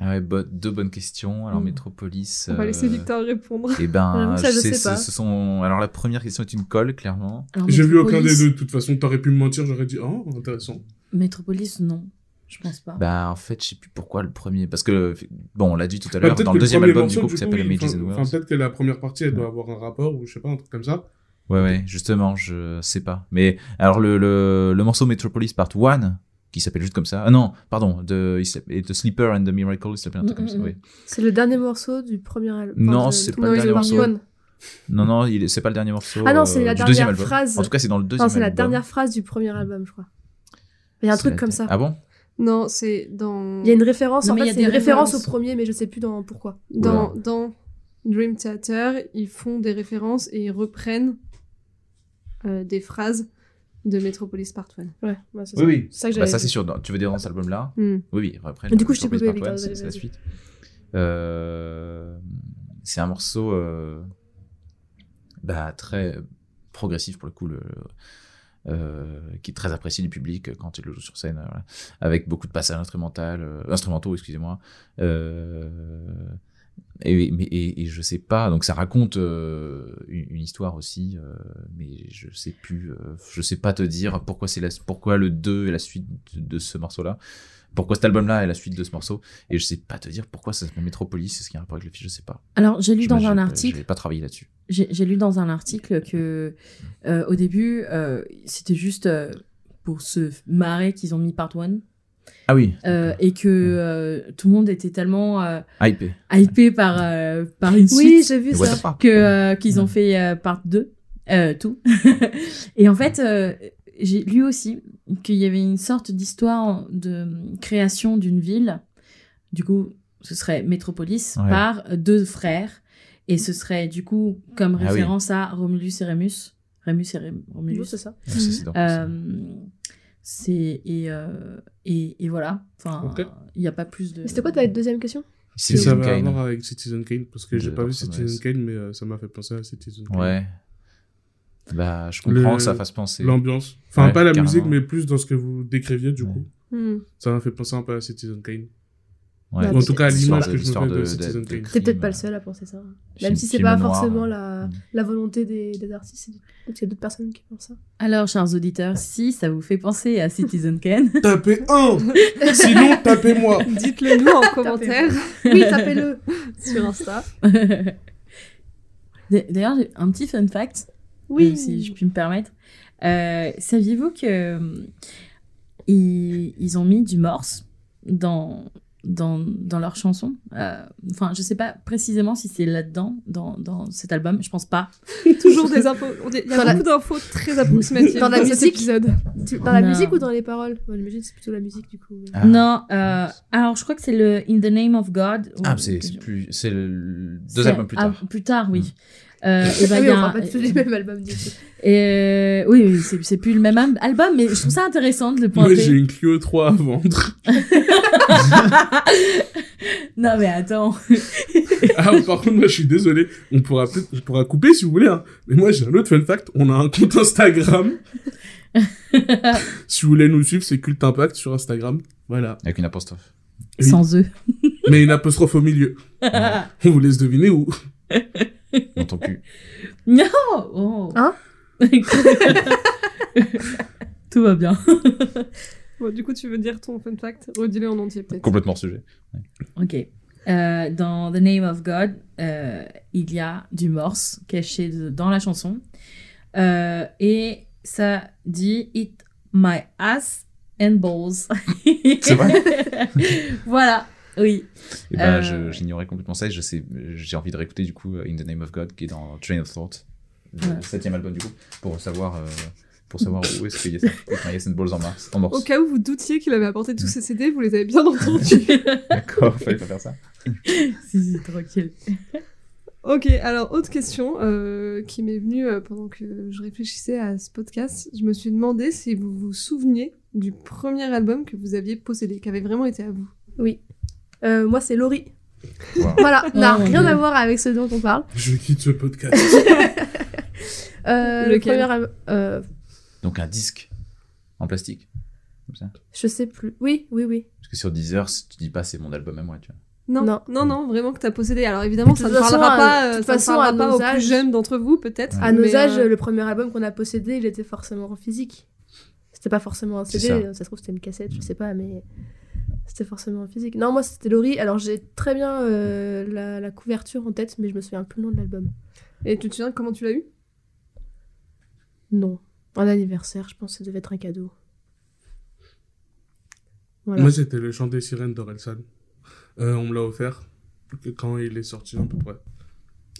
Ah ouais, bo- deux bonnes questions. Alors, Mm. Métropolis. On va laisser euh, Victor répondre. Eh ben, ça, je sais, sais pas. ce, ce sont. Alors, la première question est une colle, clairement. J'ai vu aucun des Metropolis- deux. De toute façon, t'aurais pu me mentir, j'aurais dit, oh, intéressant. Metropolis, non. Je pense pas. Bah, en fait, je sais plus pourquoi le premier. Parce que, bon, on l'a dit tout à l'heure, dans le deuxième album morceau, du groupe qui coup, s'appelle oui, Mages and enfin- peut-être que la première partie, elle doit avoir un rapport, ou je sais pas, un truc comme ça. Ouais, ouais, justement, je sais pas. Mais alors, le, le, le morceau Metropolis Part 1, qui s'appelle juste comme ça. Ah non, pardon, de, il Sleeper and the Miracle, il s'appelle un truc Mm, comme ça, mm, oui. C'est le dernier morceau du premier album. Non, de- c'est pas le dernier morceau. One. Non, non, il c'est pas le dernier morceau. Ah non, c'est la du dernière phrase. En tout cas, c'est dans le deuxième Non, c'est la dernière phrase du premier album, je crois. Il y a un truc la- comme ça. Ah bon? Non, c'est dans... Il y a une référence, Non, en mais il y fait, a c'est une des référence au premier, mais je sais plus dans pourquoi. Dans, dans Dream Theater, ils font des références et ils reprennent euh, des phrases de Metropolis Part 1. Ouais, c'est Oui, ça. oui. C'est ça que Bah, ça, c'est sûr. Tu veux dire dans cet album-là Hmm. Oui, oui. Après, du coup, je t'ai coupé, Part Victor, 1, vas-y, c'est la suite. Euh, C'est un morceau euh, bah, très progressif pour le coup, le, qui est très apprécié du public quand il le joue sur scène, euh, avec beaucoup de passages instrumentaux, euh, excusez-moi. Euh, et, et, je sais pas, donc ça raconte euh, une, histoire aussi, euh, mais je sais plus, euh, je sais pas te dire pourquoi c'est pourquoi le 2 est la suite de ce morceau-là, pourquoi cet album-là est la suite de ce morceau, et je sais pas te dire pourquoi ça s'appelle Metropolis, c'est ce qui a un rapport avec le film, je sais pas. Alors, j'ai lu dans un article. J'ai pas travaillé là-dessus. J'ai lu dans un article que euh, au début, euh, c'était juste euh, pour se marrer qu'ils ont mis part 1 Ah oui, euh, et que euh, tout le monde était tellement euh, hypé. hypé par, euh, par une Oui, suite j'ai vu ça. que euh, qu'ils ont fait euh, part 2 euh, tout et en fait euh, j'ai lu aussi qu'il y avait une sorte d'histoire de création d'une ville du coup ce serait Métropolis Ouais. par deux frères et ce serait du coup comme Ah oui. référence à Romulus et Rémus Rémus et Ré- Romulus c'est ça. Ah, ça, c'est euh, c'est et, euh, et et voilà enfin il n'y a pas plus de C'était quoi ta deuxième question? Si ça Citizen va avoir avec Citizen Kane, parce que j'ai pas vu Citizen. Kane, mais euh, ça m'a fait penser à Citizen Kane. Ouais. Bah, je comprends Le- que ça fasse penser. L'ambiance. Enfin, Ouais, pas la carrément. musique, mais plus dans ce que vous décriviez, du Ouais. coup. Hmm. Ça m'a fait penser un peu à Citizen Kane. Ouais. Bah, en tout cas, l'image de- que je me fais de, de- Citizen Kane. T'es peut-être pas le seul à penser ça. Même film- si c'est pas noir. forcément la, Mm. la volonté des, des artistes, peut-être qu'il y a d'autres personnes qui pensent ça. alors chers auditeurs si ça vous fait penser à Citizen Kane Tapez un Sinon, tapez-moi Dites-le nous en commentaire Oui, tapez-le sur Insta. D'ailleurs, j'ai un petit fun fact, Oui. euh, si je puis me permettre. Euh, Saviez-vous que euh, ils, ils ont mis du morse dans dans, dans leur chanson Euh, Enfin, je sais pas précisément si c'est là-dedans dans, dans cet album. Je pense pas. Toujours des infos. Il y a Dans la- beaucoup d'infos très approximatives Dans la musique épisode. Tu- Dans la musique ou dans les paroles? Moi, J'imagine que c'est plutôt la musique du coup. Ah. Non. euh, alors, je crois que c'est le In the Name of God. Ah, c'est plus, c'est le deux albums plus ah, tard. plus tard, oui. Euh, et ben, Ah il oui, y a on un- parle pas du tout du même album du coup. Et euh, oui, oui c'est plus le même al- album, mais je trouve ça intéressant de le Moi, pointer. j'ai une Clio 3 à vendre. non, mais attends. Ah, par contre, moi, je suis désolé. On pourra peut-être, on pourra couper si vous voulez, hein. Mais moi, j'ai un autre fun fact. On a un compte Instagram. si vous voulez nous suivre, c'est Culte Impact sur Instagram. Voilà. Avec une apostrophe. Oui. Sans eux. Mais une apostrophe au milieu. On vous laisse deviner où. Ton cul. non oh. Hein Tout va bien. Bon, du coup, tu veux dire ton fun fact Redis-le en entier, peut-être. Complètement hors sujet. Ok. Euh, dans The Name of God, euh, il y a du morse caché de- dans la chanson. Euh, et ça dit Eat my ass and balls. C'est vrai? Voilà, oui. Et ben, Euh, j'ignorais complètement ça et je sais, j'ai envie de réécouter du coup In the Name of God qui est dans Train of Thought, le Ouais. septième album du coup, pour savoir, euh, pour savoir où est-ce qu'il y a and Balls en mars, en morse. Au cas où vous doutiez qu'il avait apporté tous ses CD, vous les avez bien entendus. D'accord, fallait pas faire ça. si, si, tranquille. ok, alors autre question euh, qui m'est venue euh, pendant que je réfléchissais à ce podcast. Je me suis demandé si vous vous souveniez du premier album que vous aviez possédé, qui avait vraiment été à vous. Oui. Euh, moi, c'est Laurie. Wow. Voilà, n'a Oh, rien à voir avec ce dont on parle. Je quitte ce podcast. Euh, le Lequel premier album- euh, Donc un disque en plastique, comme ça. je sais plus. Oui, oui, oui. Parce que sur Deezer, si tu dis pas c'est mon album à moi, tu vois. Non, non, Non. non, vraiment que t'as possédé. Alors évidemment, De ça ne parlera pas, de euh, toute ça ne façon, parlera à pas nos aux plus âges- jeunes d'entre vous, peut-être. À nos âges, euh, le premier album qu'on a possédé, il était forcément en physique. C'était pas forcément un C'est CD, ça. ça. se trouve c'était une cassette, je sais pas, mais c'était forcément en physique. Non, moi c'était Laurie. Alors j'ai très bien euh, la, la couverture en tête, mais je me souviens plus le nom de l'album. Et tu te souviens comment tu l'as eu? Non. Un anniversaire, je pense que ça devait être un cadeau. Voilà. Moi, c'était le chant des sirènes d'Orelsan. Euh, on me l'a offert quand il est sorti, à peu près.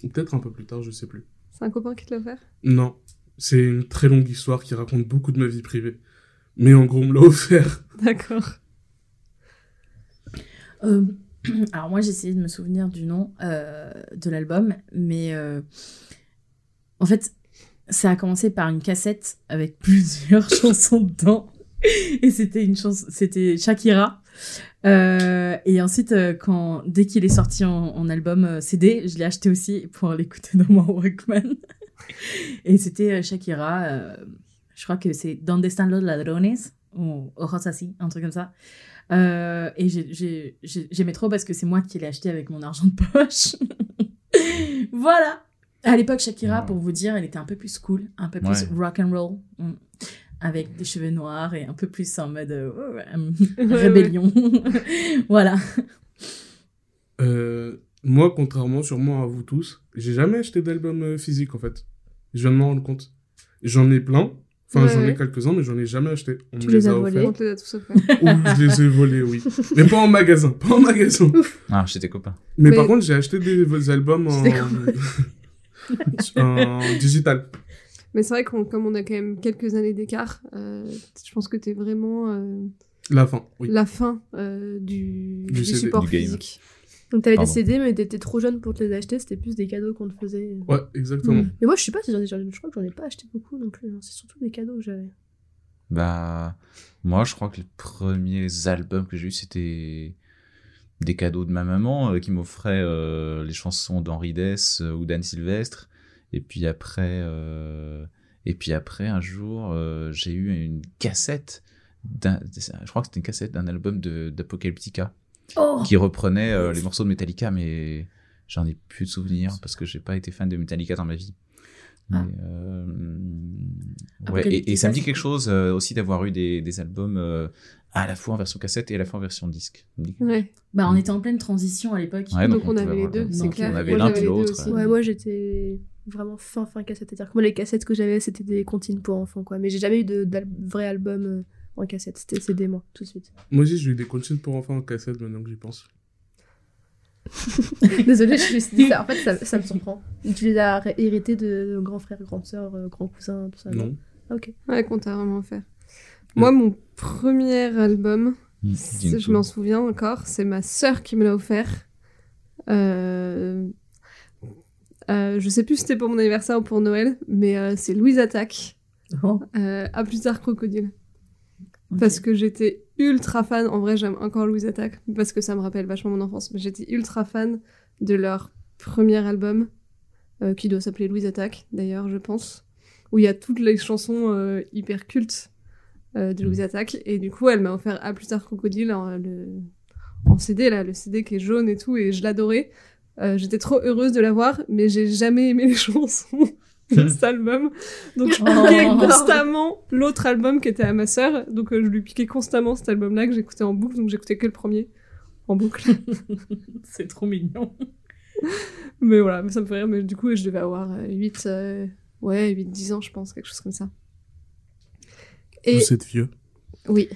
Peut-être un peu plus tard, je sais plus. C'est un copain qui te l'a offert? Non, c'est une très longue histoire qui raconte beaucoup de ma vie privée. Mais en gros, on me l'a offert. D'accord. Euh, alors moi j'ai essayé de me souvenir du nom euh, de l'album, mais euh, en fait ça a commencé par une cassette avec plusieurs chansons dedans, et c'était une chanson, c'était Shakira. Et ensuite, quand dès qu'il est sorti en, album CD, je l'ai acheté aussi pour l'écouter dans mon Walkman. et c'était Shakira. je crois que c'est Donde están los ladrones ou Ojos así, un truc comme ça. Euh, et j'ai- j'ai- j'ai- j'aimais trop parce que c'est moi qui l'ai acheté avec mon argent de poche. voilà. À l'époque, Shakira, Ouais. pour vous dire, elle était un peu plus cool, un peu plus Ouais. rock and roll, mm, avec des cheveux noirs et un peu plus en mode euh, euh, Ouais, rébellion. voilà. Euh, moi, contrairement sûrement à vous tous, j'ai jamais acheté d'album physique, en fait. Je viens de m'en rendre compte. J'en ai plein. Enfin, Ouais, j'en ai ouais. quelques-uns, mais j'en ai jamais acheté. On Tu me les les a volés. On te les a tous offerts. Ou je les ai volés, oui. Mais pas en magasin, pas en magasin. Ah, chez tes copains. Mais, Mais- par contre, j'ai acheté des albums en... Digital. Mais c'est vrai qu'on comme on a quand même quelques années d'écart, euh, je pense que t'es vraiment euh, La fin, oui. la fin euh, du, Du du CD, support du game. physique. Donc t'avais des. CD, mais t'étais trop jeune pour te les acheter, c'était plus des cadeaux qu'on te faisait. Ouais, exactement. Mais moi je sais pas si j'en ai, je crois que j'en ai pas acheté beaucoup non plus, hein. c'est surtout des cadeaux que j'avais. Bah, moi, je crois que les premiers albums que j'ai eu, c'était des cadeaux de ma maman euh, qui m'offrait euh, les chansons d'Henri Dess euh, ou d'Anne Sylvestre. Et puis après, et puis après, un jour, j'ai eu une cassette. d'un- Je crois que c'était une cassette d'un album de- d'Apocalyptica Oh qui reprenait euh, les morceaux de Metallica, mais j'en ai plus de souvenirs parce que j'ai pas été fan de Metallica dans ma vie. Mais, Ah. euh, ouais, et, et ça me dit quelque chose euh, aussi d'avoir eu des, des albums euh, à la fois en version cassette et à la fois en version disque. Ouais. Bah, on était en pleine transition à l'époque. Ouais, donc, on avait les deux, c'est clair. on avait l'un puis l'autre. Ouais, moi j'étais vraiment fin fin cassette. C'est-à-dire que moi les cassettes que j'avais c'était des comptines pour enfants quoi. Mais j'ai jamais eu de d'al- vrai album euh, en cassette. C'était CD moi tout de suite. Moi aussi, j'ai eu des consignes pour enfants en cassette maintenant que j'y pense. Désolée, je suis dit ça. En fait ça, ça me surprend. Tu les as hérités de grands frères, grandes sœurs, euh, grands cousins, tout ça. Non. Ah, ok. Ouais, qu'on t'a vraiment offert. Moi, mon premier album, Mm, dis-nous je m'en souviens encore, c'est ma sœur qui me l'a offert. Euh... euh, je sais plus si c'était pour mon anniversaire ou pour Noël, mais euh, c'est Louise Attaque. Oh, Euh, à plus tard Crocodile. Parce que j'étais ultra fan, en vrai j'aime encore Louise Attaque, parce que ça me rappelle vachement mon enfance, mais j'étais ultra fan de leur premier album, euh, qui doit s'appeler Louise Attaque d'ailleurs je pense, où il y a toutes les chansons euh, hyper cultes euh, de Louise Attaque, et du coup elle m'a offert à plus tard Crocodile en, le... en CD, là, le CD qui est jaune et tout, et je l'adorais. Euh, j'étais trop heureuse de l'avoir, mais j'ai jamais aimé les chansons cet album. Donc je Oh. piquais constamment l'autre album qui était à ma sœur. Donc euh, je lui piquais constamment cet album-là que j'écoutais en boucle, donc j'écoutais que le premier. en boucle. C'est trop mignon. mais voilà, mais ça me fait rire. Mais du coup, je devais avoir euh, 8, euh, ouais, 8, 10 ans, je pense, quelque chose comme ça. Et Vous êtes vieux. oui.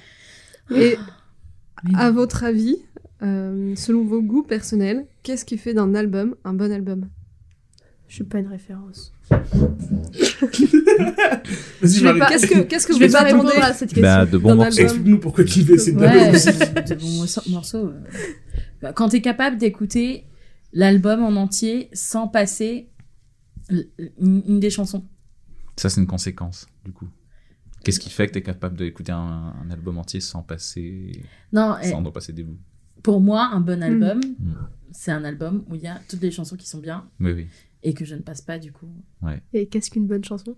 Et Oui. à votre avis, euh, selon vos goûts personnels, qu'est-ce qui fait d'un album un bon album? Je suis pas une référence. Vas-y, Je vais Marie. pas- Qu'est-ce que, qu'est-ce que Je vous vais pas attendez répondre à cette question. Bah, de bons morceaux. album. Explique-nous pourquoi tu fais cette Ouais, de bons morceaux. euh. Bah, Quand t'es capable d'écouter l'album en entier sans passer une, une des chansons. Ça, c'est une conséquence, du coup. Qu'est-ce qui fait que tu es capable d'écouter un, un album entier sans passer, Non, eh, sans en passer des bouts? pour moi, un bon album, Mm. c'est un album où il y a toutes les chansons qui sont bien Oui, oui. Et que je ne passe pas du coup. Et qu'est-ce qu'une bonne chanson?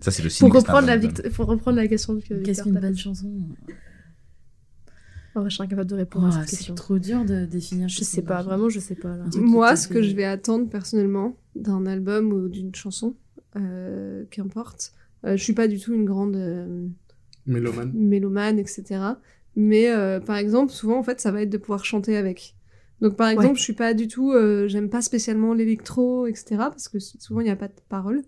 Ça, c'est le signe. pour c'est reprendre, la pour reprendre la question que Qu'est-ce qu'une bonne chanson? Vrai, je suis incapable de répondre à Oh, cette C'est question. trop dur de définir. Je sais pas, vraiment, je sais pas. Là. Moi, ce que je vais attendre personnellement d'un album ou d'une chanson, euh, qu'importe, euh, je suis pas du tout une grande euh, Mélomane. mélomane, etc. Mais euh, par exemple, souvent, en fait, ça va être de pouvoir chanter avec. Donc, par exemple, Ouais. je suis pas du tout, euh, j'aime pas spécialement l'électro, etc. Parce que souvent, il n'y a pas de parole.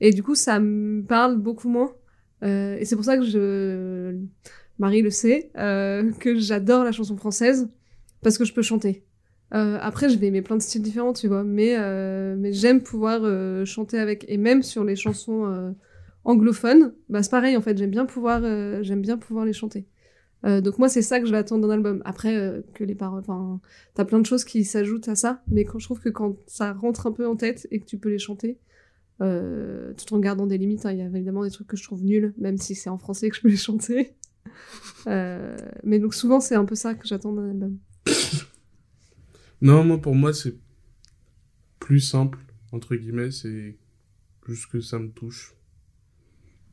Et du coup, ça me parle beaucoup moins. Euh, et c'est pour ça que je, Marie le sait, euh, que j'adore la chanson française parce que je peux chanter. Après, je vais aimer plein de styles différents, tu vois, mais, mais j'aime pouvoir chanter avec. Et même sur les chansons anglophones, bah, c'est pareil, en fait, j'aime bien, pouvoir, j'aime bien pouvoir les chanter. Euh, donc moi, c'est ça que je vais attendre d'un album. Après, euh, que les paroles, enfin, t'as plein de choses qui s'ajoutent à ça, mais quand je trouve que quand ça rentre un peu en tête et que tu peux les chanter, euh, tout en gardant des limites, hein, il y a évidemment des trucs que je trouve nuls, même si c'est en français que je peux les chanter. Euh, mais donc souvent, c'est un peu ça que j'attends d'un album. Non, moi, pour moi, c'est plus simple, entre guillemets, c'est juste que ça me touche.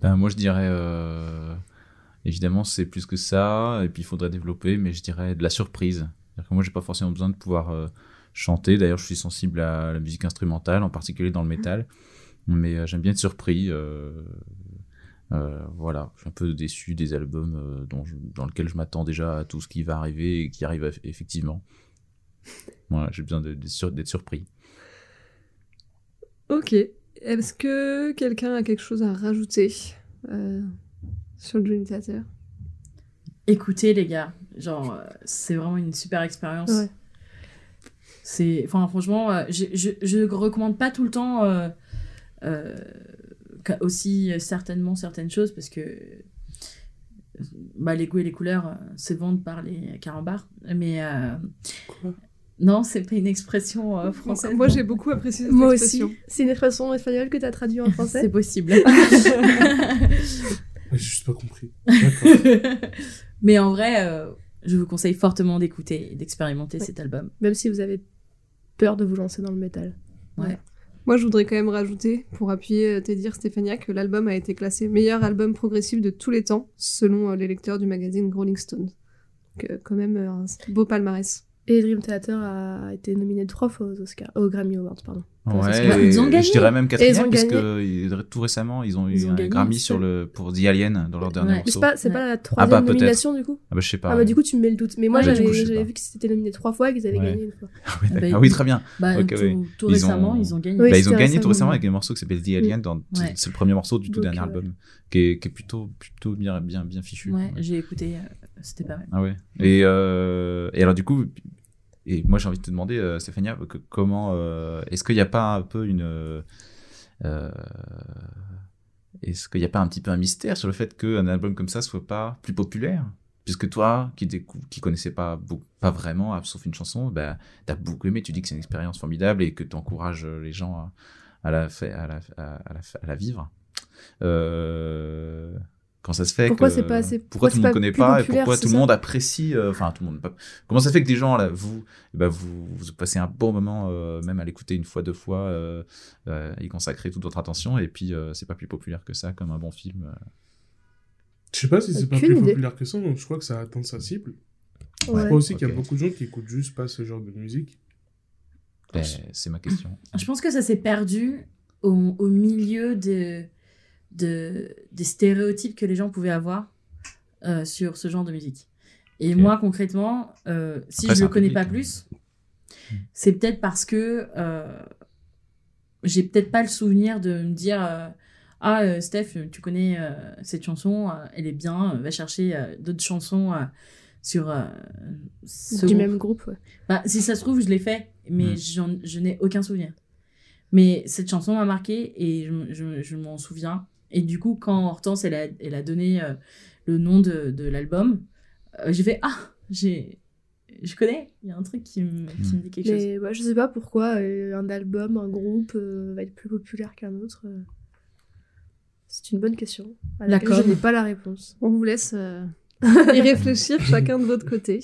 Ben, moi, je dirais, euh, évidemment, c'est plus que ça, et puis il faudrait développer, mais je dirais de la surprise. Que moi, j'ai pas forcément besoin de pouvoir euh, chanter. D'ailleurs, je suis sensible à la musique instrumentale, en particulier dans le métal, mais euh, j'aime bien être surpris. euh, voilà, je suis un peu déçu des albums dont je- dans lesquels je m'attends déjà à tout ce qui va arriver et qui arrive eff- effectivement. Voilà, j'ai besoin d'être sur- d'être surpris. Ok. Est-ce que quelqu'un a quelque chose à rajouter? Euh, sur le Dream Theater Écoutez les gars, genre euh, c'est vraiment une super expérience. Ouais. C'est, enfin franchement, euh, je, je, je recommande pas tout le temps euh, euh, aussi certainement certaines choses parce que bah, les goûts et les couleurs euh, se vendent par les carambars. Mais euh, Quoi? non, c'est pas une expression euh, française. Moi, j'ai beaucoup apprécié cette Moi aussi. expression. C'est une expression espagnole que t'as traduit en français? C'est possible. J'ai juste pas compris. Mais en vrai, euh, je vous conseille fortement d'écouter et d'expérimenter Ouais. cet album. Même si vous avez peur de vous lancer dans le métal. Moi, je voudrais quand même rajouter, pour appuyer euh, tes dires, Stéphania, que l'album a été classé meilleur album progressif de tous les temps, selon euh, les lecteurs du magazine Rolling Stone. Donc, euh, quand même, euh, un beau palmarès. Et Dream Theater a été nominé trois fois aux Oscars, aux Grammy Awards, pardon. Ouais. Ils ont gagné. je dirais même quatrième, gagné. ils- tout récemment, ils ont eu Ils ont un gagné, Grammy sur le, pour The Alien dans leur dernier Ouais. C'est morceau. pas, c'est Ouais. pas la Ah troisième bah, peut-être. nomination du coup Ah bah, je sais pas. Ah bah du coup tu me mets le doute. Mais moi Ouais, du j'avais pas. vu que c'était nominé trois fois et qu'ils avaient Ouais. gagné une fois. Ah oui, Ah bah. Ah oui, très bien. Bah, tout, oui. tout Ils récemment, ont- ils ont gagné. Bah, ils ont gagné tout récemment, avec un morceau qui s'appelle The Alien. Dans, Ouais. C'est le premier morceau du tout dernier euh, album, qui est, qui est plutôt, plutôt bien, bien, bien fichu. Ouais, j'ai écouté, euh, c'était pas mal. Ah ouais. Et, euh, et alors du coup, et moi j'ai envie de te demander, euh, Stéphania, comment, euh, est-ce qu'il n'y a pas un peu une, euh, est-ce qu'il n'y a pas un petit peu un mystère sur le fait qu'un album comme ça soit pas plus populaire? Puisque toi, qui qui connaissais pas pas vraiment, ah, sauf une chanson, bah, t'as beaucoup aimé, tu dis que c'est une expérience formidable et que tu encourages les gens à, à la, à la vivre. Quand ça se fait Pourquoi que- c'est pas assez- pourquoi pourquoi tout le monde pas connaît pas et pourquoi tout le monde apprécie euh, enfin tout le monde comment ça fait que des gens là vous eh ben, vous, vous passez un bon moment euh, même à l'écouter une fois deux fois euh, euh, y consacrer toute votre attention et puis euh, c'est pas plus populaire que ça comme un bon film euh. Je sais pas si c'est pas plus idée. populaire que ça, donc je crois que ça atteint sa cible. Je Ouais. crois aussi qu'il y a beaucoup de gens qui écoutent juste pas ce genre de musique. Ben, c'est ma question Je pense que ça s'est perdu au, au milieu de, de, des stéréotypes que les gens pouvaient avoir euh, sur ce genre de musique. Et moi, concrètement, euh, si Après, je c'est le connais public, pas hein. plus, c'est peut-être parce que euh, j'ai peut-être pas le souvenir de me dire euh, Ah, euh, Steph, tu connais euh, cette chanson, euh, elle est bien, euh, va chercher euh, d'autres chansons euh, sur euh, ce Du groupe. même groupe, ouais. Bah, si ça se trouve, je l'ai fait, mais Mm. j'en- je n'ai aucun souvenir. Mais cette chanson m'a marqué et je, m- je- je m'en souviens. Et du coup, quand Hortense, elle a, elle a donné euh, le nom de, de l'album, euh, j'ai fait Ah, j'ai, je connais, il y a un truc qui me, qui me dit quelque chose. Mais ouais, je sais pas pourquoi euh, un album, un groupe euh, va être plus populaire qu'un autre. C'est une bonne question. À laquelle D'accord. Je n'ai pas la réponse. On vous laisse euh, y réfléchir chacun de votre côté.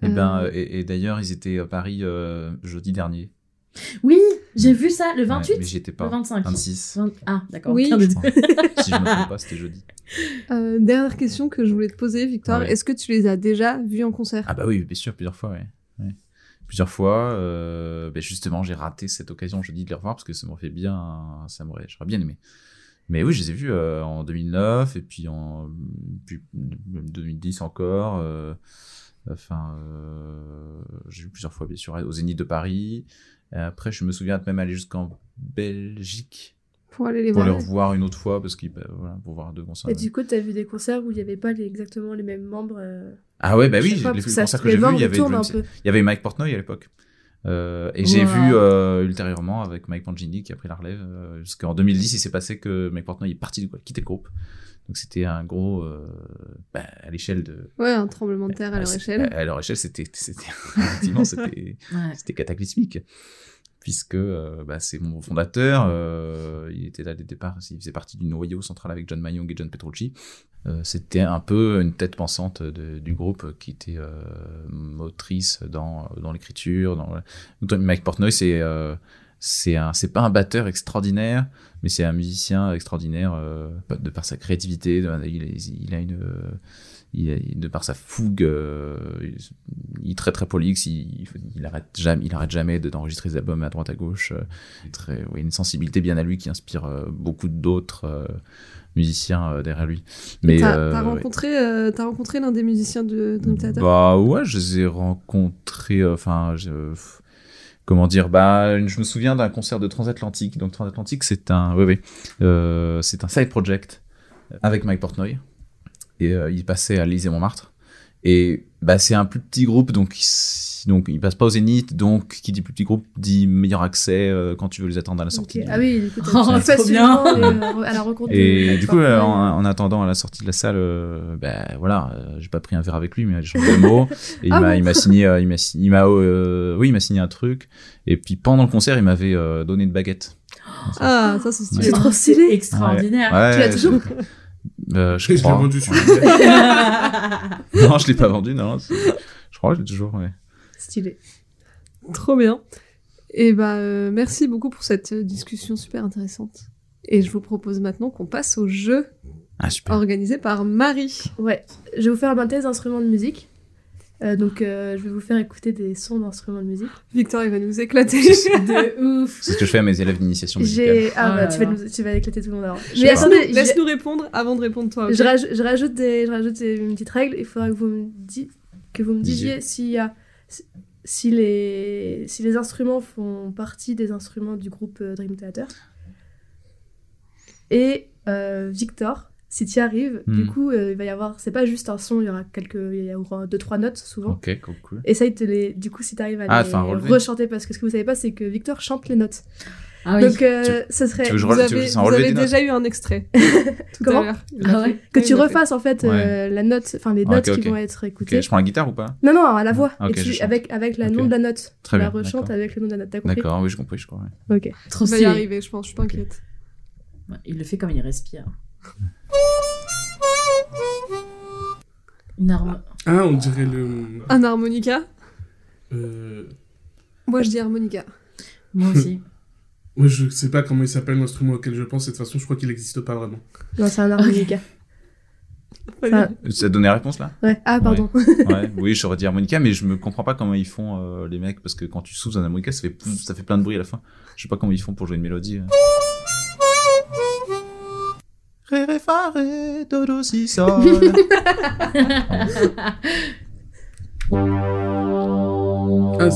Et, ben, Euh, euh, et, et d'ailleurs, ils étaient à Paris euh, jeudi dernier. Oui, j'ai vu ça le 28 Ouais, mais j'y étais Le pas. 25 26. Vingt- Ah, d'accord. Oui. si je me trompe pas, c'était jeudi. euh, dernière question que je voulais te poser, Victor. Ouais. Est-ce que tu les as déjà vus en concert? Ah bah oui, bien sûr, plusieurs fois, ouais. Ouais. Plusieurs fois. euh, ben justement, j'ai raté cette occasion jeudi de les revoir parce que ça m'aurait fait bien, ça m'aurait, j'aurais bien aimé. Mais oui, je les ai vus euh, en 2009 et puis en puis, même 2010 encore. euh, enfin, euh, j'ai vu plusieurs fois, bien sûr, au Zénith de Paris. Et après, je me souviens de même aller jusqu'en Belgique Pour aller les pour voir. les revoir une autre fois parce qu'ils, bah, voilà, pour voir deux concerts. Et du coup, t'as vu des concerts où il n'y avait pas les- exactement les mêmes membres euh, Ah ouais, bah oui, les pas, les ça- concerts que les j'ai vus, il y avait Dream. Il y avait Mike Portnoy à l'époque. Euh, et j'ai vu euh, ultérieurement avec Mike Mangini qui a pris la relève. Euh, Jusqu'en 2010, il s'est passé que Mike Portnoy est parti du quitté le groupe. Donc c'était un gros. euh, bah, à l'échelle de. Ouais, un tremblement de terre à leur c'est- échelle. À, à leur échelle, c'était. c'était- Effectivement, c'était Ouais. c'était cataclysmique. Puisque euh, bah, c'est mon fondateur, euh, il était là dès le départ, il faisait partie du noyau central avec John Mayong et John Petrucci. Euh, C'était un peu une tête pensante de- du groupe qui était euh, motrice dans, dans l'écriture. Dans... Donc, Mike Portnoy, c'est euh, c'est un c'est pas un batteur extraordinaire, mais c'est un musicien extraordinaire euh, de par sa créativité. de- il, il a une euh, il, a- de par sa fougue, euh, il, est très très prolixe, il, arrête jamais, il arrête jamais de- d'enregistrer des albums à droite à gauche. euh, très, oui, une sensibilité bien à lui qui inspire euh, beaucoup d'autres euh, musiciens euh, derrière lui. Mais T'as euh, t'as ouais. rencontré, euh, t'as rencontré l'un des musiciens de Dream Theater Bah ouais, je les ai rencontrés. euh, Enfin, je- comment dire Bah, je me souviens d'un concert de Transatlantique. Donc Transatlantique, c'est un, oui, oui, euh, c'est un side project avec Mike Portnoy. Et euh, il passait à l'Élysée Montmartre. Et bah, c'est un plus petit groupe, donc donc il passe pas au Zénith. Donc qui dit plus petit groupe dit meilleur accès euh, quand tu veux les attendre à la sortie. Ah oui, du coup, t'as Oh, trop bien. euh, à la Et du coup, euh, en, en attendant à la sortie de la salle, euh, ben voilà, euh, j'ai pas pris un verre avec lui, mais j'ai changé de mots. Et il Ah m'a, bon il m'a signé, euh, il m'a, il m'a, euh, oui, il m'a signé un truc. Et puis pendant le concert, il m'avait euh, donné une baguette. Ah, ça c'est stylé. C'est trop stylé. Extraordinaire. Ouais, Tu l'as toujours je, euh, je Je l'ai vendu sur non, je l'ai pas vendu, non. c'est- Je crois, que je l'ai toujours. Ouais. Stylé. Trop bien. Et bah, euh, merci beaucoup pour cette euh, discussion super intéressante. Et je vous propose maintenant qu'on passe au jeu Ah super. organisé par Marie. Ouais, je vais vous faire un test d'instruments de musique. Euh, donc, euh, je vais vous faire écouter des sons d'instruments de musique. Victor, il va nous éclater. De ouf. C'est ce que je fais à mes élèves d'initiation musicale. Ah bah, tu vas, nous- tu vas éclater tout le monde alors. Mais attendez, laisse-nous répondre avant de répondre toi. je, rajoute, je, rajoute des, je rajoute une petite règle. Il faudra que vous me, di- que vous me disiez s'il y a... si- les, si les instruments font partie des instruments du groupe euh, Dream Theater. Et euh, Victor, si tu y arrives, du Hmm. coup, euh, il va y avoir... C'est pas juste un son, il y aura quelques... Il y aura deux, trois notes souvent. Ok, cool, cool. Essaye de les. Du coup, si t'arrives à Ah, les rechanter, parce que ce que vous savez pas, c'est que Victor chante les notes. Ah oui. Donc, euh, ce serait. tu veux Vous rele- tu veux avez, vous déjà eu un extrait tout Comment à l'heure. Il Ah l'a ouais. Que Oui, tu l'a refasses en fait euh, la note, enfin les Ah, notes qui vont être écoutées. je prends la guitare ou pas Non, non, à la voix. Ah, et tu, avec, avec le Ok. nom de la note. Très tu la bien, rechantes d'accord. avec le nom de la note. T'as compris D'accord, oui, j'ai compris, je crois. ouais. Ok. Trop Il va y arriver, je pense, je suis pas inquiète. Il le fait comme il respire. Une arme. Ah, on dirait le. Un harmonica Euh... Moi je dis harmonica. Moi aussi. Moi, je sais pas comment il s'appelle l'instrument auquel je pense. De toute façon, je crois qu'il n'existe pas vraiment. Non, c'est un harmonica. Ça- Ça a donné la réponse là? Ouais. Ah, pardon. Ouais, oui, j'aurais dit harmonica, mais je me comprends pas comment ils font euh, les mecs parce que quand tu souffles un harmonica, ça fait pouf, ça fait plein de bruit à la fin. Je sais pas comment ils font pour jouer une mélodie. euh. Ré, ré, fa, ré, do, do, si, sol. Ah,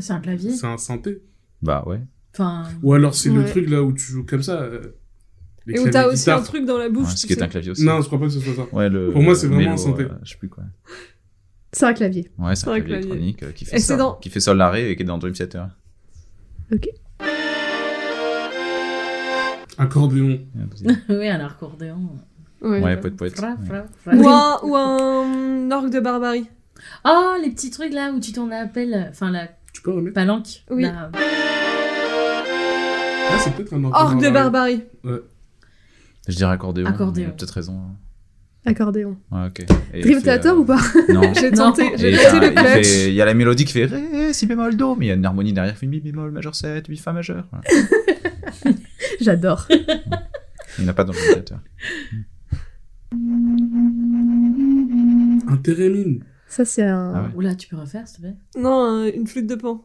c'est- un clavier. c'est un synthé. bah ouais. Enfin, Ou alors c'est le truc là où tu joues comme ça. euh, les Et où claviers t'as aussi guitare. un truc dans la bouche. Ouais, ce qui est sais. un clavier aussi. Non, je crois pas que ce soit ça. Ouais, le, Pour moi, c'est le vraiment un mélo, synthé. euh, je sais plus quoi. C'est un clavier. Ouais, c'est un, un clavier, clavier. électronique euh, qui fait Et c'est ça, dans- qui fait sol la ré et qui est dans Dream Theater. Accordéon. oui, un accordéon. Ouais. Ouais, poète poète. Fra, ouais. fra, fra. Ou un, ou un orgue de barbarie. Oh, les petits trucs là où tu t'en appelles. Enfin, la Tu peux remettre palanque. Oui. là. Ah, c'est peut-être un orgue Orgue de barbarie. barbarie. Je dirais accordéon. Accordéon. Il a peut-être raison. Accordéon. Ouais, ok. Et Dream il fait, Theater euh, ou pas Non. J'ai tenté, j'ai il tenté le il clutch. fait- Il y a la mélodie qui fait Ré, si bémol, do, mais il y a une harmonie derrière qui fait mi bémol, majeur 7, 8 fa majeur. Voilà. J'adore. Il n'y en a pas dans le Theater. Un thérémine. Ça, c'est un. Ah ouais. Oula, tu peux refaire, s'il te plaît? Non, un- une flûte de pan.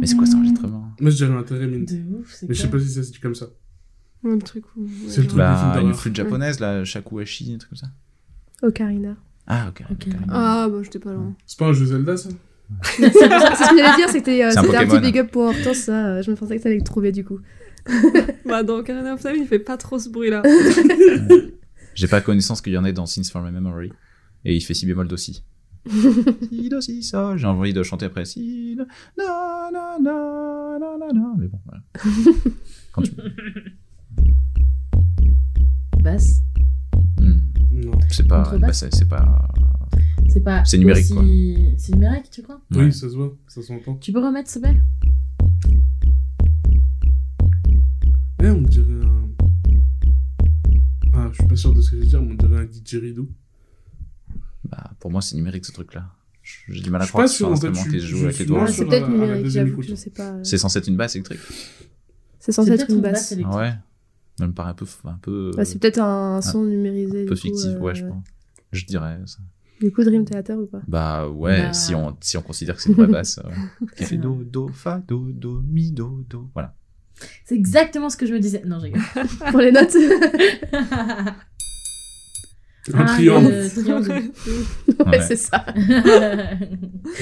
Mais c'est quoi cet enregistrement? Moi, je dirais un thérémine. De ouf, c'est Mais je sais pas si ça se dit comme ça. Ouais, le truc où... C'est le truc. Bah, des films Une flûte japonaise, là, shakuhachi, un truc comme ça. Ocarina. Ah, ok. Ok. ok. Ah, bah j'étais pas loin. C'est pas un jeu Zelda, ça? C'est ce que j'allais dire, c'était euh, C'est un c'était un, petit big up pour Hortense, ça. euh, Je me pensais que t'allais le trouver du coup. Bah, dans Ocarina of Time, il fait pas trop ce bruit-là. J'ai pas connaissance qu'il y en ait dans Sins from My Memory. Et il fait si bémol do si. si do si sol. J'ai envie de chanter après si na na na na na na. Mais bon, voilà. Quand tu... Basse. Hmm. Non. C'est pas, bah, c'est pas. C'est pas. C'est numérique, aussi- quoi. C'est numérique, tu crois? Oui, Ouais. ça se voit, ça s'entend. Tu peux remettre, s'il te didgeridoo. Bah, pour moi, c'est numérique ce truc-là. J'ai du mal à croire que ce soit sûr, un instrument qui se joue avec les doigts. c'est peut-être numérique, j'avoue, je sais pas. C'est censé être une basse électrique. C'est censé C'est être une basse. Ouais. Ça me paraît un peu, un peu, Ouais, c'est peut-être un son numérisé. un peu fictif, ouais, euh, je pense. Je dirais ça. Du coup, Dream Theater ou pas? Bah ouais, Bah. Si, on, si on considère que c'est une vraie basse. Qui fait C'est do, do, fa, do, do, mi, do, do. Voilà. C'est exactement ce que je me disais. Non, je rigole. Pour les notes Un Ah, triangle. le triangle. Ouais, Ouais. c'est ça.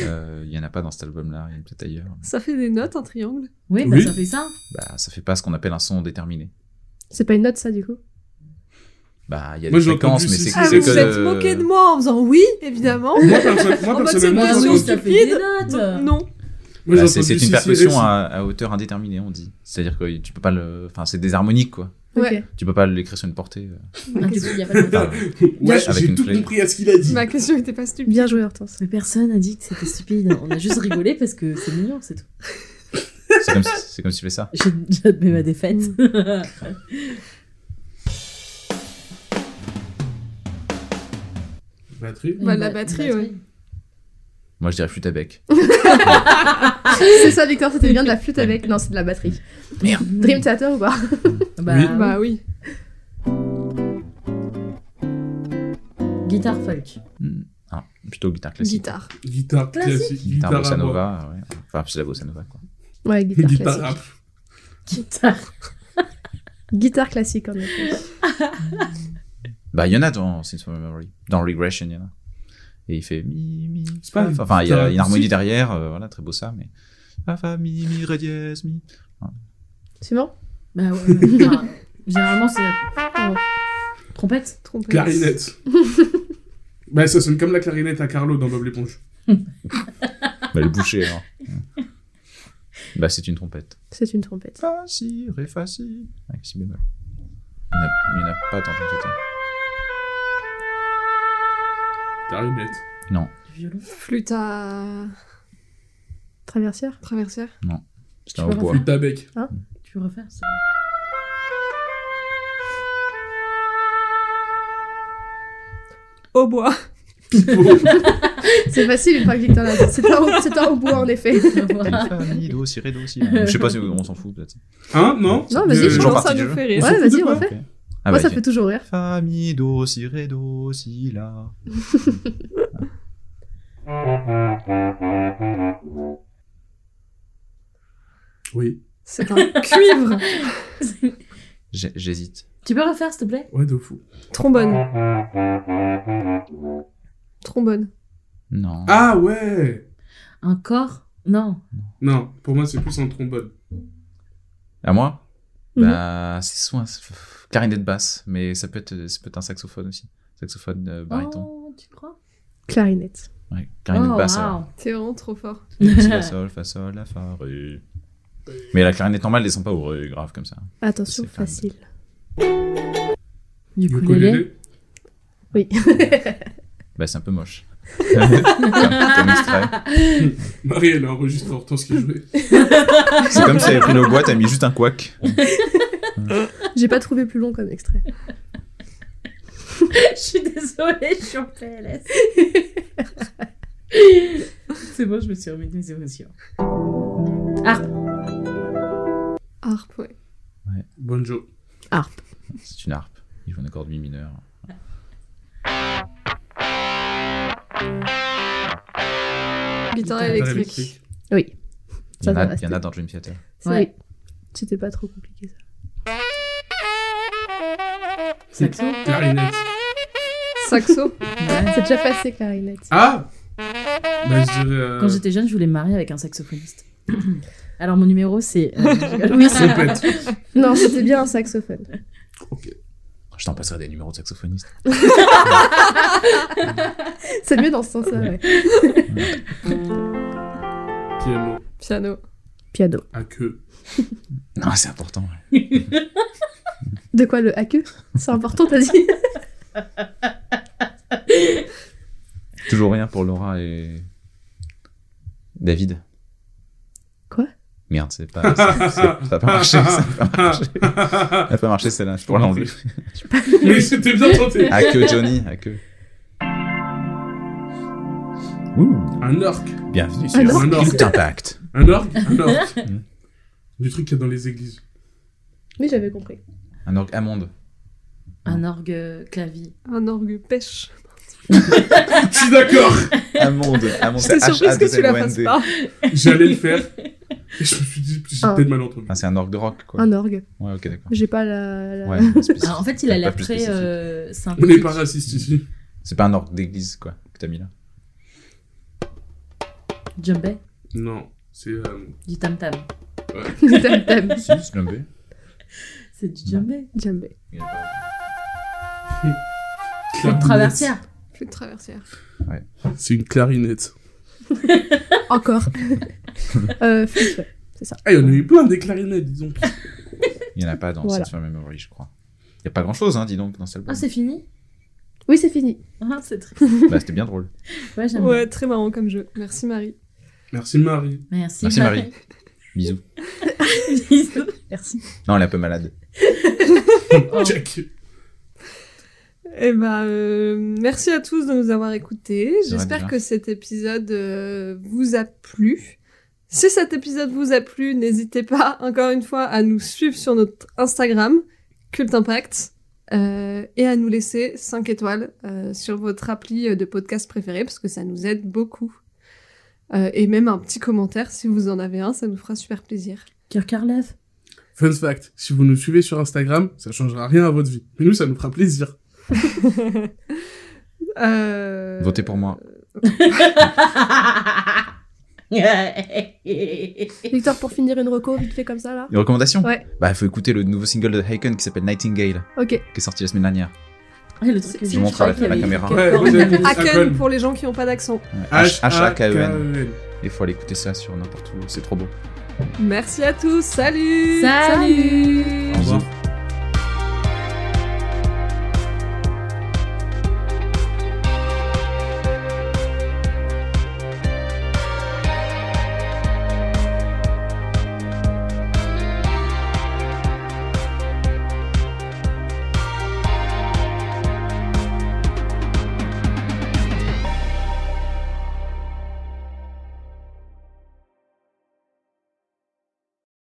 Euh, Il y en a pas dans cet album-là, il y en a peut-être ailleurs. Ça fait des notes, un triangle? Oui, bah Oui. ça fait ça. Bah ça fait pas ce qu'on appelle un son déterminé. C'est pas une note, ça, du coup? Bah il y a Moi, des fréquences, mais c'est Ah, c'est vous c'est vous que- êtes moqué de moi en faisant oui, évidemment. Moi, personnellement, notes. Donc, non. Bah, c'est une si, si, percussion si. à, à hauteur indéterminée, on dit. C'est-à-dire que tu peux pas le. Enfin, c'est des harmoniques, quoi. Ouais. Tu peux pas l'écrire sur une portée. euh. Ah, du coup, il y a pas de Enfin, Ouais, j'ai tout compris à ce qu'il a dit. Ma question était pas stupide. Bien joué, Hortense. Mais personne a dit que c'était stupide. On a juste rigolé parce que c'est mignon, c'est tout. c'est comme, si- comme si tu fais ça. J'ai- J'admets ma défaite. Batterie. Bah, la ba- une batterie, ouais. Moi je dirais flûte à bec. c'est ça, Victor, c'était bien de la flûte avec. Non, c'est de la batterie. Merde. Dream Theater ou pas Bah, Oui. Bah oui. Guitare folk. Hmm. Ah, plutôt guitare classique. Guitare. Guitare Classique. classique. Guitare à bossa nova, ouais. Enfin, c'est la bossa nova, quoi. Ouais, guitare, Guitare classique. rap. Guitare. Guitare classique, en effet. Bah, il y en a dans Since Memory. Dans Regression, il y en a. Et il fait mi, mi. C'est pas. Enfin, il y a une harmonie derrière, euh, voilà, très beau ça, mais. Fa, fa, mi, mi, ré dièse, mi. Suivant Bah ouais. Enfin, généralement, c'est. Pardon. Trompette? Trompette. Clarinette. bah, ça sonne comme la clarinette à Carlo dans Bob l'éponge. Bah, le boucher, alors. bah, c'est une trompette. C'est une trompette. Fa, si, ré, fa, si. Avec si bémol. Il n'y en, a- pas le total. Clarinette. Non. Violon. Flûte à Traversière traversière. C'était Tu un hautbois. refaire Flûte à bec. Tu peux refaire ça Au bois. C'est facile une fois que Victor l'a dit. C'est un, au- c'est un au bois, en effet. Fa, mi, do, si, ré, do, si. Je sais pas si on s'en fout, peut-être. Hein? Non? Non, vas-y, je Non, partie ça du nous fait rire. Ouais, vas-y, refais. Ah, Moi, bah, ça fait toujours rire. Fa, mi, do, si, ré, do, si, la. Oui. C'est un cuivre. J'hésite. Tu peux refaire, s'il te plaît? Ouais, de fou. Trombone. Trombone. Non. Ah ouais Un corps? Non. Non, pour moi, c'est plus un trombone. À moi? Mhm. Bah, c'est soit un clarinette basse, mais ça peut être, ça peut être un saxophone aussi. Saxophone euh, baryton. Oh, tu crois? Clarinette. Ouais, clarinette oh, basse. wow. T'es vraiment trop fort. Si, la sol, fa sol, la fa ré. Mais la clarinette normale descend pas au ré grave comme ça. Attention, C'est facile. Du ukulélé? Oui. Bah, c'est un peu moche. Comme, comme extrait. Marie, elle a enregistré en temps ce qu'il jouait. C'est comme si elle avait pris le bois, t'as mis juste un couac. J'ai pas trouvé plus long comme extrait. Je suis désolée, je suis en PLS. c'est bon, je me suis remis de mes émotions. Ah, Harpe, ouais. Bonjo. C'est une harpe. Il joue un accord de mi mineur. Guitare électrique. Oui. Il y, Ça en a, il y en a dans Dream Theater. Ouais. C'était pas trop compliqué ça. saxo Clarinette. Saxo. Ouais. C'est déjà passé, clarinette. Ah Bah, je euh, Quand j'étais jeune, je voulais me marier avec un saxophoniste. Alors, mon numéro, c'est. euh, Oui, c'est. Non, c'était bien un saxophone. Je t'en passerai des numéros de saxophonistes. C'est mieux dans ce sens-là, ouais. Piano. Piano. Piano. À queue. Non, c'est important. ouais. De quoi le haku C'est important, t'as dit? Toujours rien pour Laura et. David. Merde, c'est pas. Ça n'a pas marché. Ça n'a pas marché. Ça n'a pas marché celle-là, je pourrais l'enlever. Mais c'était bien tenté. À que Johnny, à que. Ouh, Un orc. bienvenue Un sur orque. Cult Impact. Un orc Un orc. Mm. Du truc qu'il y a dans les églises. Oui, j'avais compris. Un orgue amande. Un orgue clavier. Un orgue pêche. Je suis d'accord. Amande. Amande, J'étais c'est surprise que tu la fasses H-A-2-L-O-N-D. pas. J'allais le faire. Et je me suis dit, j'ai Ah. peut-être mal entendu. Ah, c'est un orgue de rock, quoi. Un orgue. Ouais, ok, d'accord. J'ai pas la. la- Ouais. Alors, en fait, il a l'air très euh, On n'est pas raciste ici. C'est pas un orgue d'église, quoi, que t'as mis là. Djembé Non, c'est. euh, Du tam-tam. Tam tam. Si, c'est djembé. C'est du djembé. Djembé. Il y en a pas. Une traversière. Flûte traversière. C'est une clarinette. Encore. euh, flûte, ouais. C'est ça. Ah, il y en a eu plein des clarinettes, disons. Il y en a pas dans Voilà. Set for Memory, je crois. Il y a pas grand chose, hein, dis donc, dans cet album. Ah, c'est fini? Oui, c'est fini. Ah, c'est très. Bah, c'était bien drôle. Ouais, j'aime Ouais, très marrant comme jeu. Merci Marie. Merci Marie. Merci. Merci Marie. Bisous. Bisous. Merci. Non, elle est un peu malade. Oh. Check. Eh ben, euh, merci à tous de nous avoir écoutés. J'espère que cet épisode euh, vous a plu. Si cet épisode vous a plu, n'hésitez pas, encore une fois, à nous suivre sur notre Instagram, Cult Impact, euh, et à nous laisser 5 étoiles euh, sur votre appli de podcast préféré, parce que ça nous aide beaucoup. Euh, et même un petit commentaire, si vous en avez un, ça nous fera super plaisir. Kirkarlev. Fun fact, si vous nous suivez sur Instagram, ça changera rien à votre vie. Mais nous, ça nous fera plaisir. Euh, Votez pour moi. Victor, pour finir une reco, vite fait comme ça, là. Une recommandation Ouais. Bah, il faut écouter le nouveau single de Haken qui s'appelle Nightingale, Ok. qui est sorti la semaine dernière. Ouais, le truc que Je j'ai- montre à la- à la caméra. Haken pour les gens qui n'ont pas d'accent. H-A-K-E-N. Il faut aller écouter ça sur n'importe où, c'est trop beau. Merci à tous, salut Salut Au revoir.